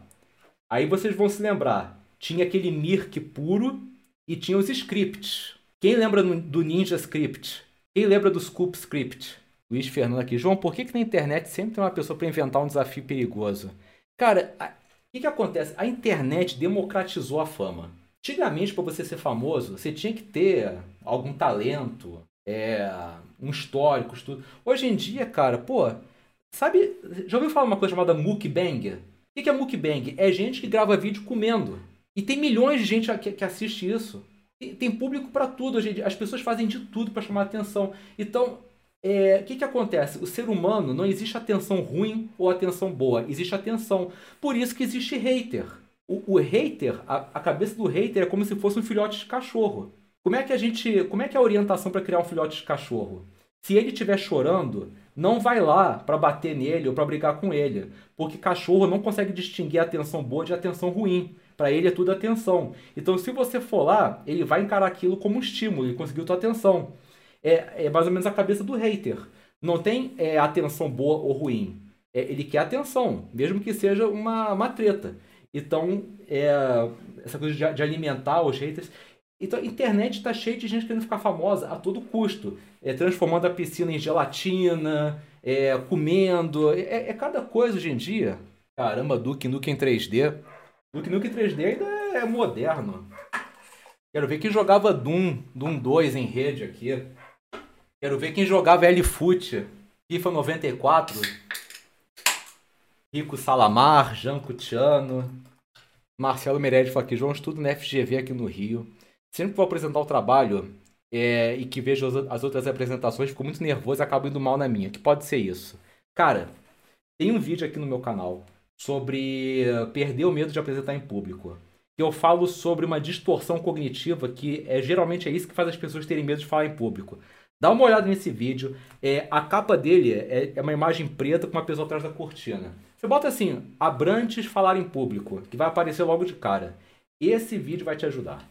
aí vocês vão se lembrar, tinha aquele Mirk puro e tinha os scripts. Quem lembra do Ninja Script? Quem lembra do Scoop Script? Luiz Fernando aqui. João, por que, que na internet sempre tem uma pessoa para inventar um desafio perigoso? Cara, o que, que acontece? A internet democratizou a fama. Antigamente, para você ser famoso, você tinha que ter algum talento, é, um histórico, tudo. Hoje em dia, cara, pô, sabe, já ouviu falar uma coisa chamada mukbang? O que é mukbang? É gente que grava vídeo comendo. E tem milhões de gente que, que assiste isso. tem público para tudo hoje em dia. As pessoas fazem de tudo para chamar atenção. Então, é, o que, que acontece? O ser humano não existe atenção ruim ou atenção boa, existe atenção. Por isso que existe hater. O, o hater, a, a, cabeça do hater é como se fosse um filhote de cachorro. Como é que a gente, como é que é a orientação para criar um filhote de cachorro? Se ele estiver chorando, não vai lá para bater nele ou para brigar com ele, porque cachorro não consegue distinguir a atenção boa de atenção ruim. Para ele é tudo atenção. Então, se você for lá, ele vai encarar aquilo como um estímulo e conseguiu tua atenção. É, é mais ou menos a cabeça do hater. Não tem é, atenção boa ou ruim. É, ele quer atenção, mesmo que seja uma, uma treta. Então, é, essa coisa de, de, alimentar os haters. Então, a internet está cheia de gente querendo ficar famosa a todo custo. É, transformando a piscina em gelatina, é, comendo. É, é, cada coisa hoje em dia. Caramba, Duke Nukem 3D. Duke Nukem 3D ainda é moderno. Quero ver quem jogava Doom, Doom 2 em rede aqui. Quero ver quem jogava L-Foot, FIFA 94. Rico Salamar, Jean Cutiano, Marcelo Meirelles fala aqui, João, estudo na FGV aqui no Rio. Sempre que vou apresentar o trabalho é, e que vejo as outras apresentações, fico muito nervoso e acabo indo mal na minha. Que pode ser isso? Cara, tem um vídeo aqui no meu canal sobre perder o medo de apresentar em público. Eu falo sobre uma distorção cognitiva que é geralmente é isso que faz as pessoas terem medo de falar em público. Dá uma olhada nesse vídeo. É, a capa dele é, é uma imagem preta com uma pessoa atrás da cortina. Você bota assim, Abrantes falar em público, que vai aparecer logo de cara. Esse vídeo vai te ajudar.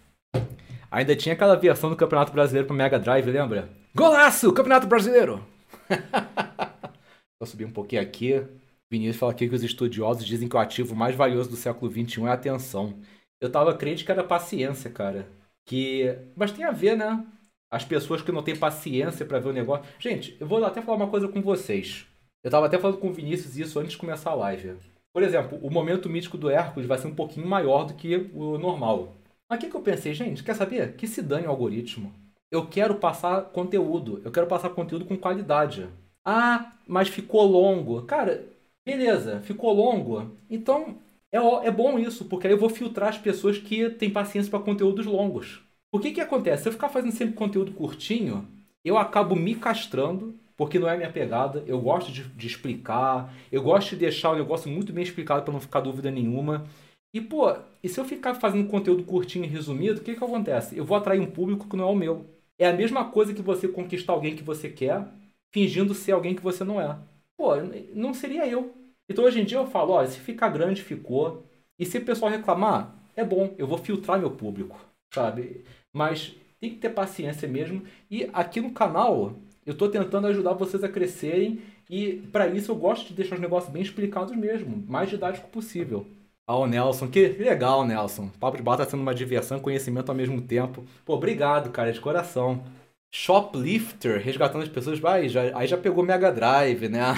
Ainda tinha aquela versão do Campeonato Brasileiro pro Mega Drive, lembra? Golaço! Campeonato Brasileiro! [LAUGHS] Vou subir um pouquinho aqui. Vinícius fala aqui que os estudiosos dizem que o ativo mais valioso do século XXI é a atenção. Eu tava crente que era paciência, cara. Que... Mas tem a ver, né? As pessoas que não têm paciência para ver o negócio. Gente, eu vou até falar uma coisa com vocês. Eu tava até falando com o Vinícius isso antes de começar a live. Por exemplo, o momento mítico do Hércules vai ser um pouquinho maior do que o normal. Mas o que, que eu pensei, gente? Quer saber? Que se dane o algoritmo. Eu quero passar conteúdo. Eu quero passar conteúdo com qualidade. Ah, mas ficou longo. Cara, beleza, ficou longo. Então é, é bom isso, porque aí eu vou filtrar as pessoas que têm paciência para conteúdos longos. O que, que acontece? Se eu ficar fazendo sempre conteúdo curtinho, eu acabo me castrando porque não é minha pegada. Eu gosto de, de explicar, eu gosto de deixar o negócio muito bem explicado para não ficar dúvida nenhuma. E, pô, e se eu ficar fazendo conteúdo curtinho e resumido, o que, que acontece? Eu vou atrair um público que não é o meu. É a mesma coisa que você conquistar alguém que você quer, fingindo ser alguém que você não é. Pô, não seria eu. Então hoje em dia eu falo, ó, se ficar grande, ficou. E se o pessoal reclamar, é bom, eu vou filtrar meu público, sabe? Mas tem que ter paciência mesmo. E aqui no canal, eu estou tentando ajudar vocês a crescerem E para isso eu gosto de deixar os negócios bem explicados mesmo, mais didático possível. Ah, o Nelson, que legal, Nelson. Papo de Bar tá sendo uma diversão e conhecimento ao mesmo tempo. Pô, obrigado, cara, de coração. Shoplifter, resgatando as pessoas. Vai, já, aí já pegou Mega Drive, né?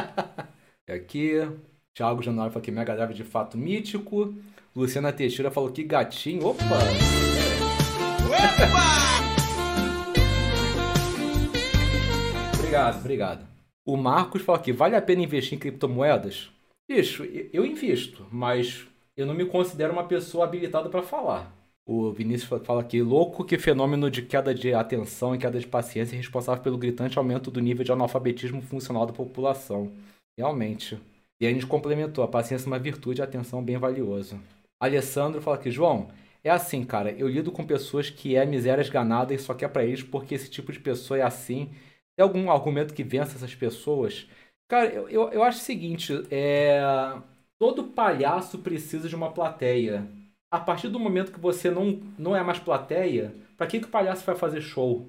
[LAUGHS] Aqui, Thiago Januário falou que Mega Drive de fato mítico. Luciana Teixeira falou que gatinho. Opa! Obrigado, obrigado. O Marcos falou que vale a pena investir em criptomoedas? Bicho, eu invisto, mas eu não me considero uma pessoa habilitada para falar. O Vinícius fala aqui, louco que fenômeno de queda de atenção e queda de paciência é responsável pelo gritante aumento do nível de analfabetismo funcional da população. Realmente. E aí a gente complementou, a paciência é uma virtude e a atenção bem valioso. Alessandro fala aqui, João, é assim, cara, eu lido com pessoas que é miséria esganada e só quer para eles porque esse tipo de pessoa é assim. Tem algum argumento que vença essas pessoas? Cara, eu, eu, eu acho o seguinte, é... todo palhaço precisa de uma plateia a partir do momento que você não, não é mais plateia, para que, que o palhaço vai fazer show?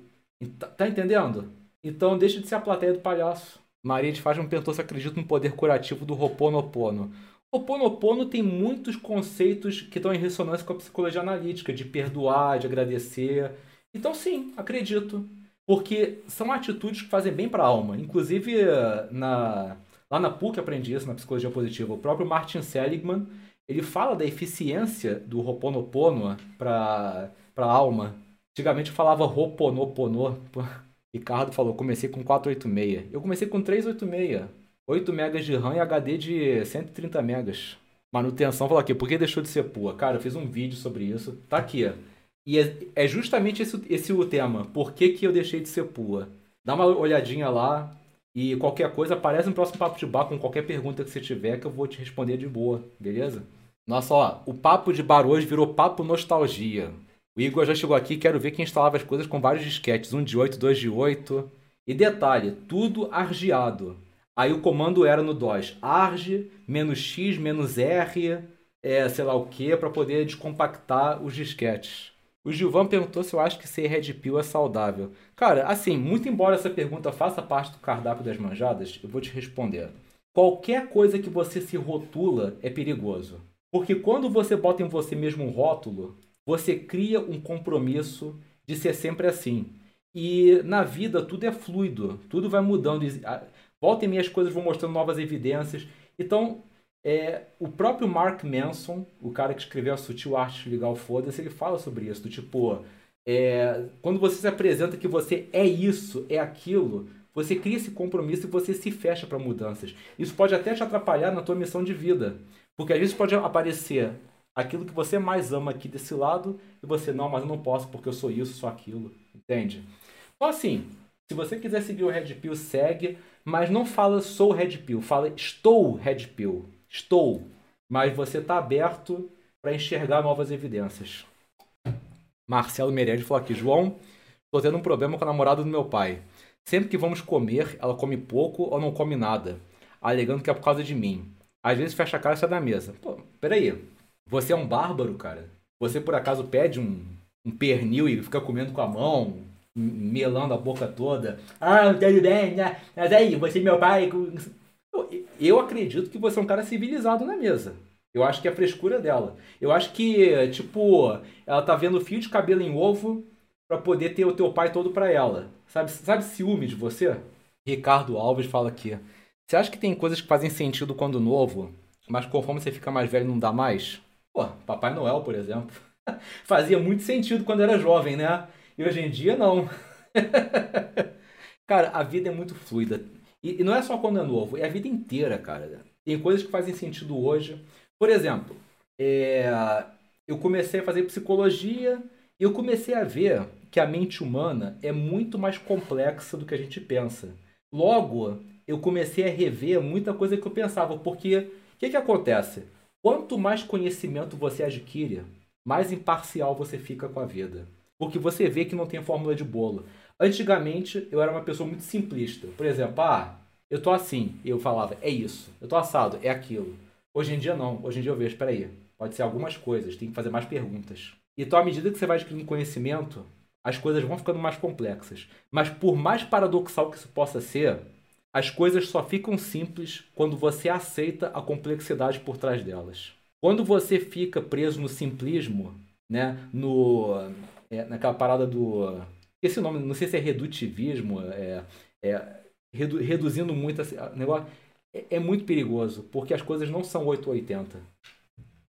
Tá, tá, entendendo? Então deixa de ser a plateia do palhaço. Maria de Fátima perguntou se acredita no poder curativo do Ho'oponopono. Ho'oponopono tem muitos conceitos que estão em ressonância com a psicologia analítica, de perdoar, de agradecer. Então sim, acredito. Porque são atitudes que fazem bem para a alma. Inclusive, na, lá na PUC aprendi isso, na psicologia positiva. O próprio Martin Seligman ele fala da eficiência do Ho'oponopono para a alma. Antigamente falava Ho'oponopono. Ricardo falou, comecei com 486. Eu comecei com 386. 8 megas de RAM e HD de 130 megas. Manutenção falou aqui, por que deixou de ser pua? Cara, eu fiz um vídeo sobre isso. Tá aqui. E é, é justamente esse, esse o tema. Por que, que eu deixei de ser pua? Dá uma olhadinha lá. E qualquer coisa, aparece no próximo Papo de Bar com qualquer pergunta que você tiver que eu vou te responder de boa, beleza? Nossa, ó, o papo de bar hoje virou papo nostalgia. O Igor já chegou aqui, quero ver quem instalava as coisas com vários disquetes, um de 8, dois de 8. E detalhe, tudo argiado. Aí o comando era no DOS, arg, menos x, menos r, é, sei lá o que, para poder descompactar os disquetes. O Gilvan perguntou se eu acho que ser Red Pill é saudável. Cara, assim, muito embora essa pergunta faça parte do cardápio das manjadas, eu vou te responder. Qualquer coisa que você se rotula é perigoso. Porque quando você bota em você mesmo um rótulo, você cria um compromisso de ser sempre assim. E na vida tudo é fluido, tudo vai mudando. Volta e meia as coisas vão mostrando novas evidências. Então, é, o próprio Mark Manson, o cara que escreveu a Sutil Arte o Foda-se, ele fala sobre isso. Do tipo, é, quando você se apresenta que você é isso, é aquilo, você cria esse compromisso e você se fecha para mudanças. Isso pode até te atrapalhar na tua missão de vida. Porque às vezes pode aparecer aquilo que você mais ama aqui desse lado e você, não, mas eu não posso porque eu sou isso, sou aquilo. Entende? Então, assim, se você quiser seguir o Red Pill, segue, mas não fala sou Red Pill, fala estou Red Pill. Estou. Mas você está aberto para enxergar novas evidências. Marcelo Meirelles falou aqui, João, estou tendo um problema com a namorada do meu pai. Sempre que vamos comer, ela come pouco ou não come nada, alegando que é por causa de mim. Às vezes fecha a cara e sai da mesa. Pô, peraí. Você é um bárbaro, cara? Você por acaso pede um, um pernil e fica comendo com a mão, melando a boca toda? Ah, tudo bem, né? Mas aí, você é meu pai. Eu acredito que você é um cara civilizado na mesa. Eu acho que é a frescura dela. Eu acho que, tipo, ela tá vendo fio de cabelo em ovo para poder ter o teu pai todo para ela. Sabe, sabe ciúme de você? Ricardo Alves fala aqui. Você acha que tem coisas que fazem sentido quando novo, mas conforme você fica mais velho não dá mais? Pô, Papai Noel, por exemplo. [LAUGHS] Fazia muito sentido quando era jovem, né? E hoje em dia não. [LAUGHS] cara, a vida é muito fluida. E, e, não é só quando é novo, é a vida inteira, cara. Tem coisas que fazem sentido hoje. Por exemplo, é, eu comecei a fazer psicologia e eu comecei a ver que a mente humana é muito mais complexa do que a gente pensa. Logo, eu comecei a rever muita coisa que eu pensava, porque o que, que acontece? Quanto mais conhecimento você adquire, mais imparcial você fica com a vida. Porque você vê que não tem fórmula de bolo. Antigamente, eu era uma pessoa muito simplista. Por exemplo, ah, eu tô assim. Eu falava, é isso. Eu tô assado, é aquilo. Hoje em dia, não. Hoje em dia eu vejo, peraí, pode ser algumas coisas, tem que fazer mais perguntas. Então, à medida que você vai adquirindo conhecimento, as coisas vão ficando mais complexas. Mas por mais paradoxal que isso possa ser, As coisas só ficam simples quando você aceita a complexidade por trás delas. Quando você fica preso no simplismo, né, no, é, naquela parada do. Esse nome, não sei se é redutivismo, é, é redu, reduzindo muito assim, negócio. É, é, muito perigoso, porque as coisas não são 880.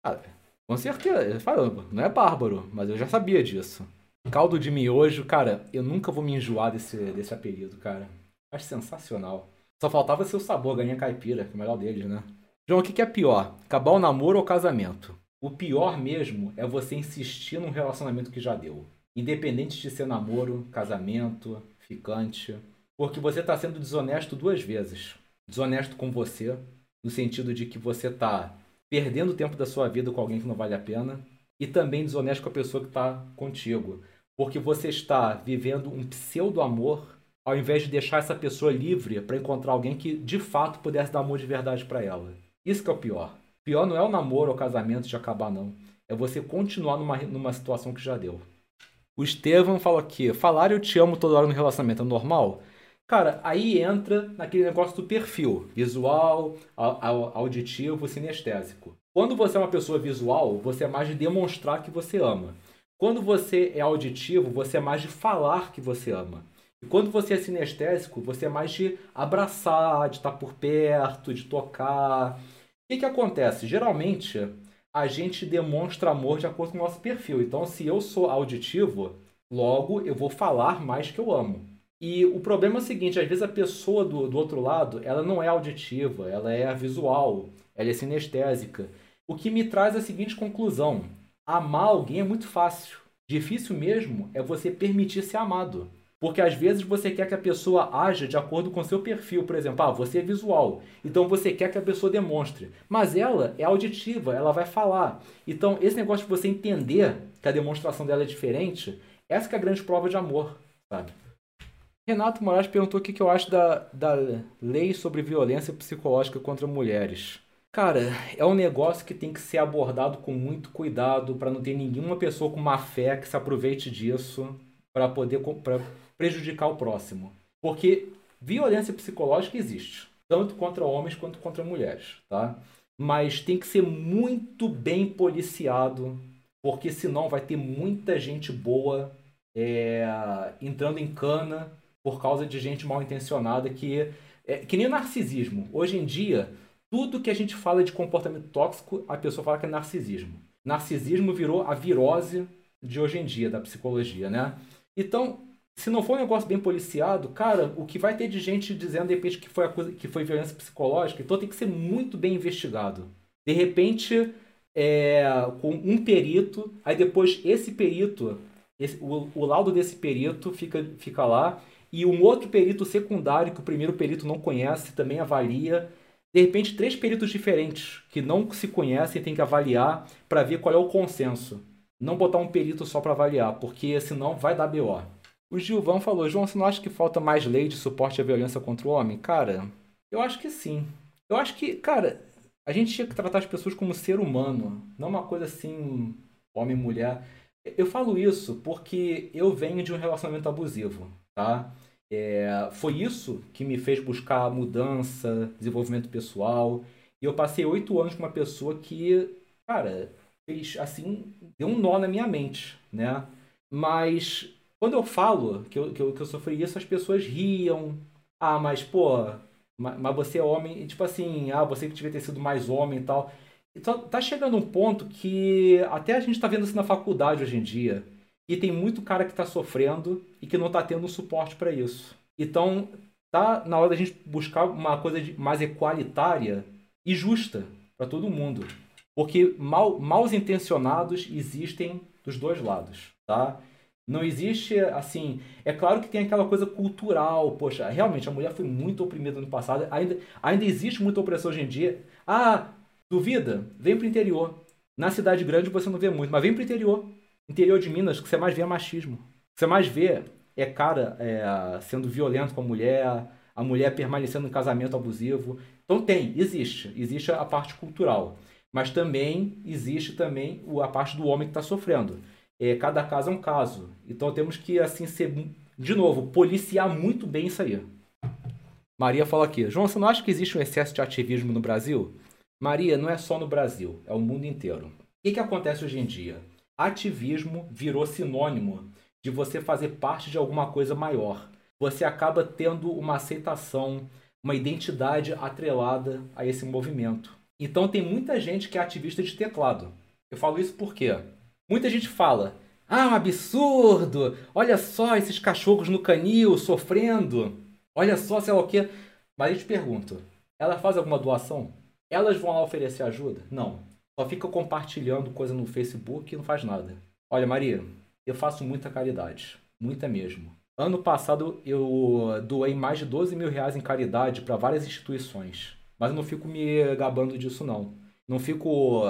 Ah, com certeza, falando, não é bárbaro, mas eu já sabia disso. Caldo de miojo, cara, eu nunca vou me enjoar desse, desse apelido, cara. Acho sensacional. Só faltava ser o sabor, ganhar caipira, que é o melhor deles, né? João, o que é pior? Acabar o namoro ou casamento? O pior mesmo é você insistir num relacionamento que já deu. Independente de ser namoro, casamento, ficante. Porque você está sendo desonesto duas vezes. Desonesto com você, no sentido de que você está perdendo o tempo da sua vida com alguém que não vale a pena. E também desonesto com a pessoa que está contigo. Porque você está vivendo um pseudo-amor ao invés de deixar essa pessoa livre para encontrar alguém que de fato pudesse dar amor de verdade para ela. Isso que é o pior. Pior não é o namoro ou o casamento de acabar, não. É você continuar numa, numa situação que já deu. O Estevam fala aqui: falar eu te amo toda hora no relacionamento é normal? Cara, aí entra naquele negócio do perfil visual, auditivo, sinestésico. Quando você é uma pessoa visual, você é mais de demonstrar que você ama. Quando você é auditivo, você é mais de falar que você ama. E quando você é sinestésico, você é mais de abraçar, de estar por perto, de tocar. O que, que acontece? Geralmente, a gente demonstra amor de acordo com o nosso perfil. Então, se eu sou auditivo, logo eu vou falar mais que eu amo. E o problema é o seguinte, às vezes a pessoa do, do outro lado, ela não é auditiva, ela é visual, ela é sinestésica. O que me traz a seguinte conclusão: amar alguém é muito fácil. Difícil mesmo é você permitir ser amado. Porque às vezes você quer que a pessoa haja de acordo com seu perfil. Por exemplo, ah, você é visual, então você quer que a pessoa demonstre. Mas ela é auditiva, ela vai falar. Então, esse negócio de você entender que a demonstração dela é diferente, essa é a grande prova de amor, sabe? Renato Moraes perguntou o que, que eu acho da, da lei sobre violência psicológica contra mulheres. Cara, é um negócio que tem que ser abordado com muito cuidado para não ter nenhuma pessoa com má fé que se aproveite disso para poder pra prejudicar o próximo. Porque violência psicológica existe, tanto contra homens quanto contra mulheres, tá? Mas tem que ser muito bem policiado, porque senão vai ter muita gente boa é, entrando em cana por causa de gente mal intencionada que é que nem narcisismo. Hoje em dia, tudo que a gente fala de comportamento tóxico, a pessoa fala que é narcisismo. Narcisismo virou a virose de hoje em dia da psicologia, né? Então, se não for um negócio bem policiado, cara, o que vai ter de gente dizendo de repente que foi, coisa, que foi violência psicológica, então tem que ser muito bem investigado. De repente, é, com um perito, aí depois esse perito, esse, o, o laudo desse perito fica, fica lá, e um outro perito secundário que o primeiro perito não conhece também avalia. De repente, três peritos diferentes que não se conhecem têm que avaliar para ver qual é o consenso. Não botar um perito só para avaliar, porque senão vai dar BO. O Gilvão falou: João, você não acha que falta mais lei de suporte à violência contra o homem? Cara, eu acho que sim. Eu acho que, cara, a gente tinha que tratar as pessoas como ser humano, não uma coisa assim, homem mulher. Eu falo isso porque eu venho de um relacionamento abusivo, tá? É, foi isso que me fez buscar mudança, desenvolvimento pessoal. E eu passei oito anos com uma pessoa que, cara, fez assim, deu um nó na minha mente, né? Mas quando eu falo que eu, que eu, que eu sofri isso, as pessoas riam. Ah, mas, pô, mas, você é homem. E, tipo assim, ah, você que devia ter sido mais homem e tal. Então, tá chegando um ponto que até a gente tá vendo isso na faculdade hoje em dia. E tem muito cara que tá sofrendo e que não tá tendo suporte para isso. Então, tá na hora da gente buscar uma coisa mais equalitária e justa para todo mundo. Porque mal, maus intencionados existem dos dois lados, tá? Não existe, assim. É claro que tem aquela coisa cultural. Poxa, realmente a mulher foi muito oprimida no passado. Ainda, ainda existe muita opressão hoje em dia. Ah, duvida? Vem pro interior. Na cidade grande você não vê muito, mas vem pro interior. Interior de Minas, que você mais vê é machismo. Que você mais vê é cara é, sendo violento com a mulher, a mulher permanecendo em casamento abusivo. Então tem, existe. Existe a parte cultural. Mas também existe também a parte do homem que está sofrendo é, cada caso é um caso. Então temos que, assim, ser, de novo, policiar muito bem isso aí. Maria falou aqui: João, você não acha que existe um excesso de ativismo no Brasil? Maria, não é só no Brasil, é o mundo inteiro. O que, que acontece hoje em dia? Ativismo virou sinônimo de você fazer parte de alguma coisa maior. Você acaba tendo uma aceitação, uma identidade atrelada a esse movimento. Então tem muita gente que é ativista de teclado. Eu falo isso porque muita gente fala: "Ah, um absurdo! Olha só esses cachorros no canil sofrendo. Olha só, sei lá o quê". Mas eu te pergunto: ela faz alguma doação? Elas vão lá oferecer ajuda? Não. Só fica compartilhando coisa no Facebook e não faz nada. Olha, Maria, eu faço muita caridade. Muita mesmo. Ano passado eu doei mais de 12 mil reais em caridade para várias instituições. Mas eu não fico me gabando disso, não. Não fico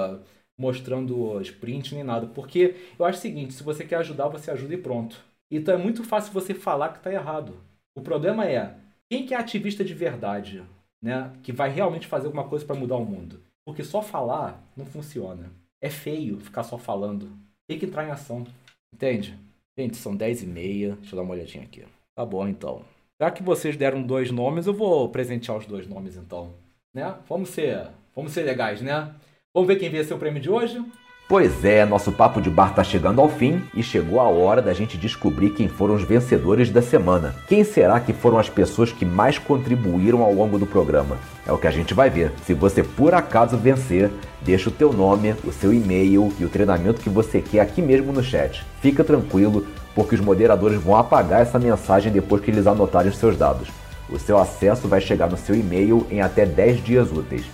mostrando sprint nem nada. Porque eu acho o seguinte: se você quer ajudar, você ajuda e pronto. Então é muito fácil você falar que está errado. O problema é quem que é ativista de verdade, né? Que vai realmente fazer alguma coisa para mudar o mundo. Porque só falar não funciona. É feio ficar só falando. Tem que entrar em ação. Entende? Gente, são 10 e meia. Deixa eu dar uma olhadinha aqui. Tá bom, então. Já que vocês deram dois nomes, eu vou presentear os dois nomes, então. Né? Vamos ser, vamos ser legais, né? Vamos ver quem venceu o prêmio de hoje? Pois é, nosso papo de bar tá chegando ao fim e chegou a hora da gente descobrir quem foram os vencedores da semana. Quem será que foram as pessoas que mais contribuíram ao longo do programa? É o que a gente vai ver. Se você por acaso vencer, deixa o teu nome, o seu e-mail e o treinamento que você quer aqui mesmo no chat. Fica tranquilo, porque os moderadores vão apagar essa mensagem depois que eles anotarem os seus dados. O seu acesso vai chegar no seu e-mail em até 10 dias úteis.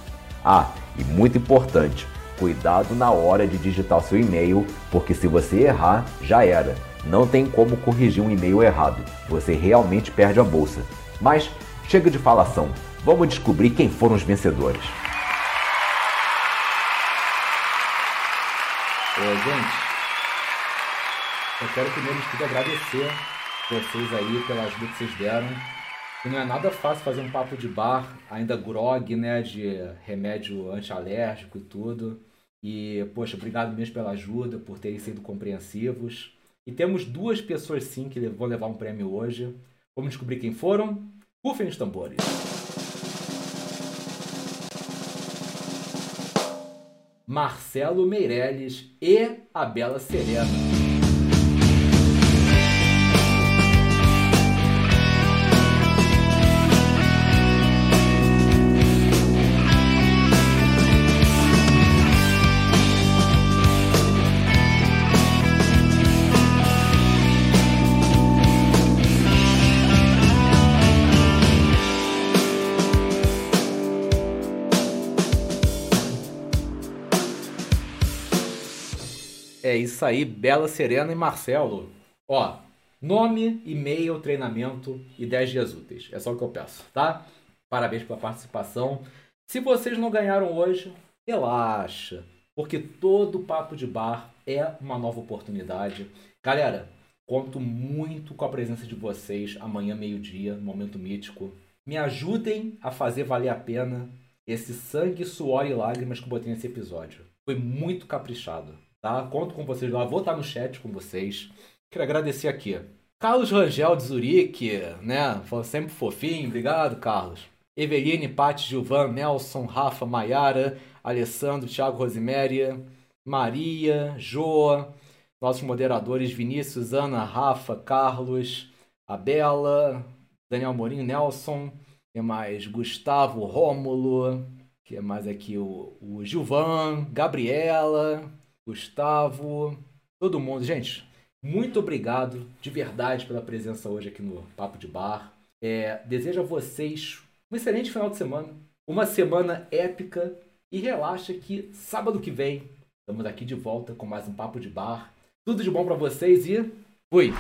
Ah, e muito importante, cuidado na hora de digitar seu e-mail, porque se você errar, já era. Não tem como corrigir um e-mail errado. Você realmente perde a bolsa. Mas chega de falação. Vamos descobrir quem foram os vencedores. Ô, gente, eu quero primeiro de tudo agradecer vocês aí pela ajuda que vocês deram. E não é nada fácil fazer um papo de bar, ainda grog, né, de remédio antialérgico e tudo. E, poxa, obrigado mesmo pela ajuda, por terem sido compreensivos. E temos duas pessoas sim que vão levar um prêmio hoje. Vamos descobrir quem foram? Rufem os tambores. Marcelo Meirelles e a Bela Serena. Isso aí, Bela Serena e Marcelo. Ó, nome, e-mail, treinamento e 10 dias úteis. É só o que eu peço, tá? Parabéns pela participação. Se vocês não ganharam hoje, relaxa, porque todo papo de bar é uma nova oportunidade. Galera, conto muito com a presença de vocês amanhã meio-dia, momento mítico. Me ajudem a fazer valer a pena esse sangue, suor e lágrimas que eu botei nesse episódio. Foi muito caprichado tá? Conto com vocês lá, vou estar no chat com vocês. Quero agradecer aqui. Carlos Rangel de Zurique, né? Sempre fofinho, obrigado, Carlos. Eveline, Pati, Gilvan, Nelson, Rafa, Maiara, Alessandro, Thiago Rosemary, Maria, Joa, nossos moderadores Vinícius, Ana, Rafa, Carlos, a Bela, Daniel Morinho, Nelson, que mais? Gustavo, Rômulo, que mais aqui? O, o Gilvan, Gabriela, Gustavo, todo mundo. Gente, muito obrigado de verdade pela presença hoje aqui no Papo de Bar. É, desejo a vocês um excelente final de semana, uma semana épica e relaxa que sábado que vem estamos aqui de volta com mais um Papo de Bar. Tudo de bom para vocês e fui!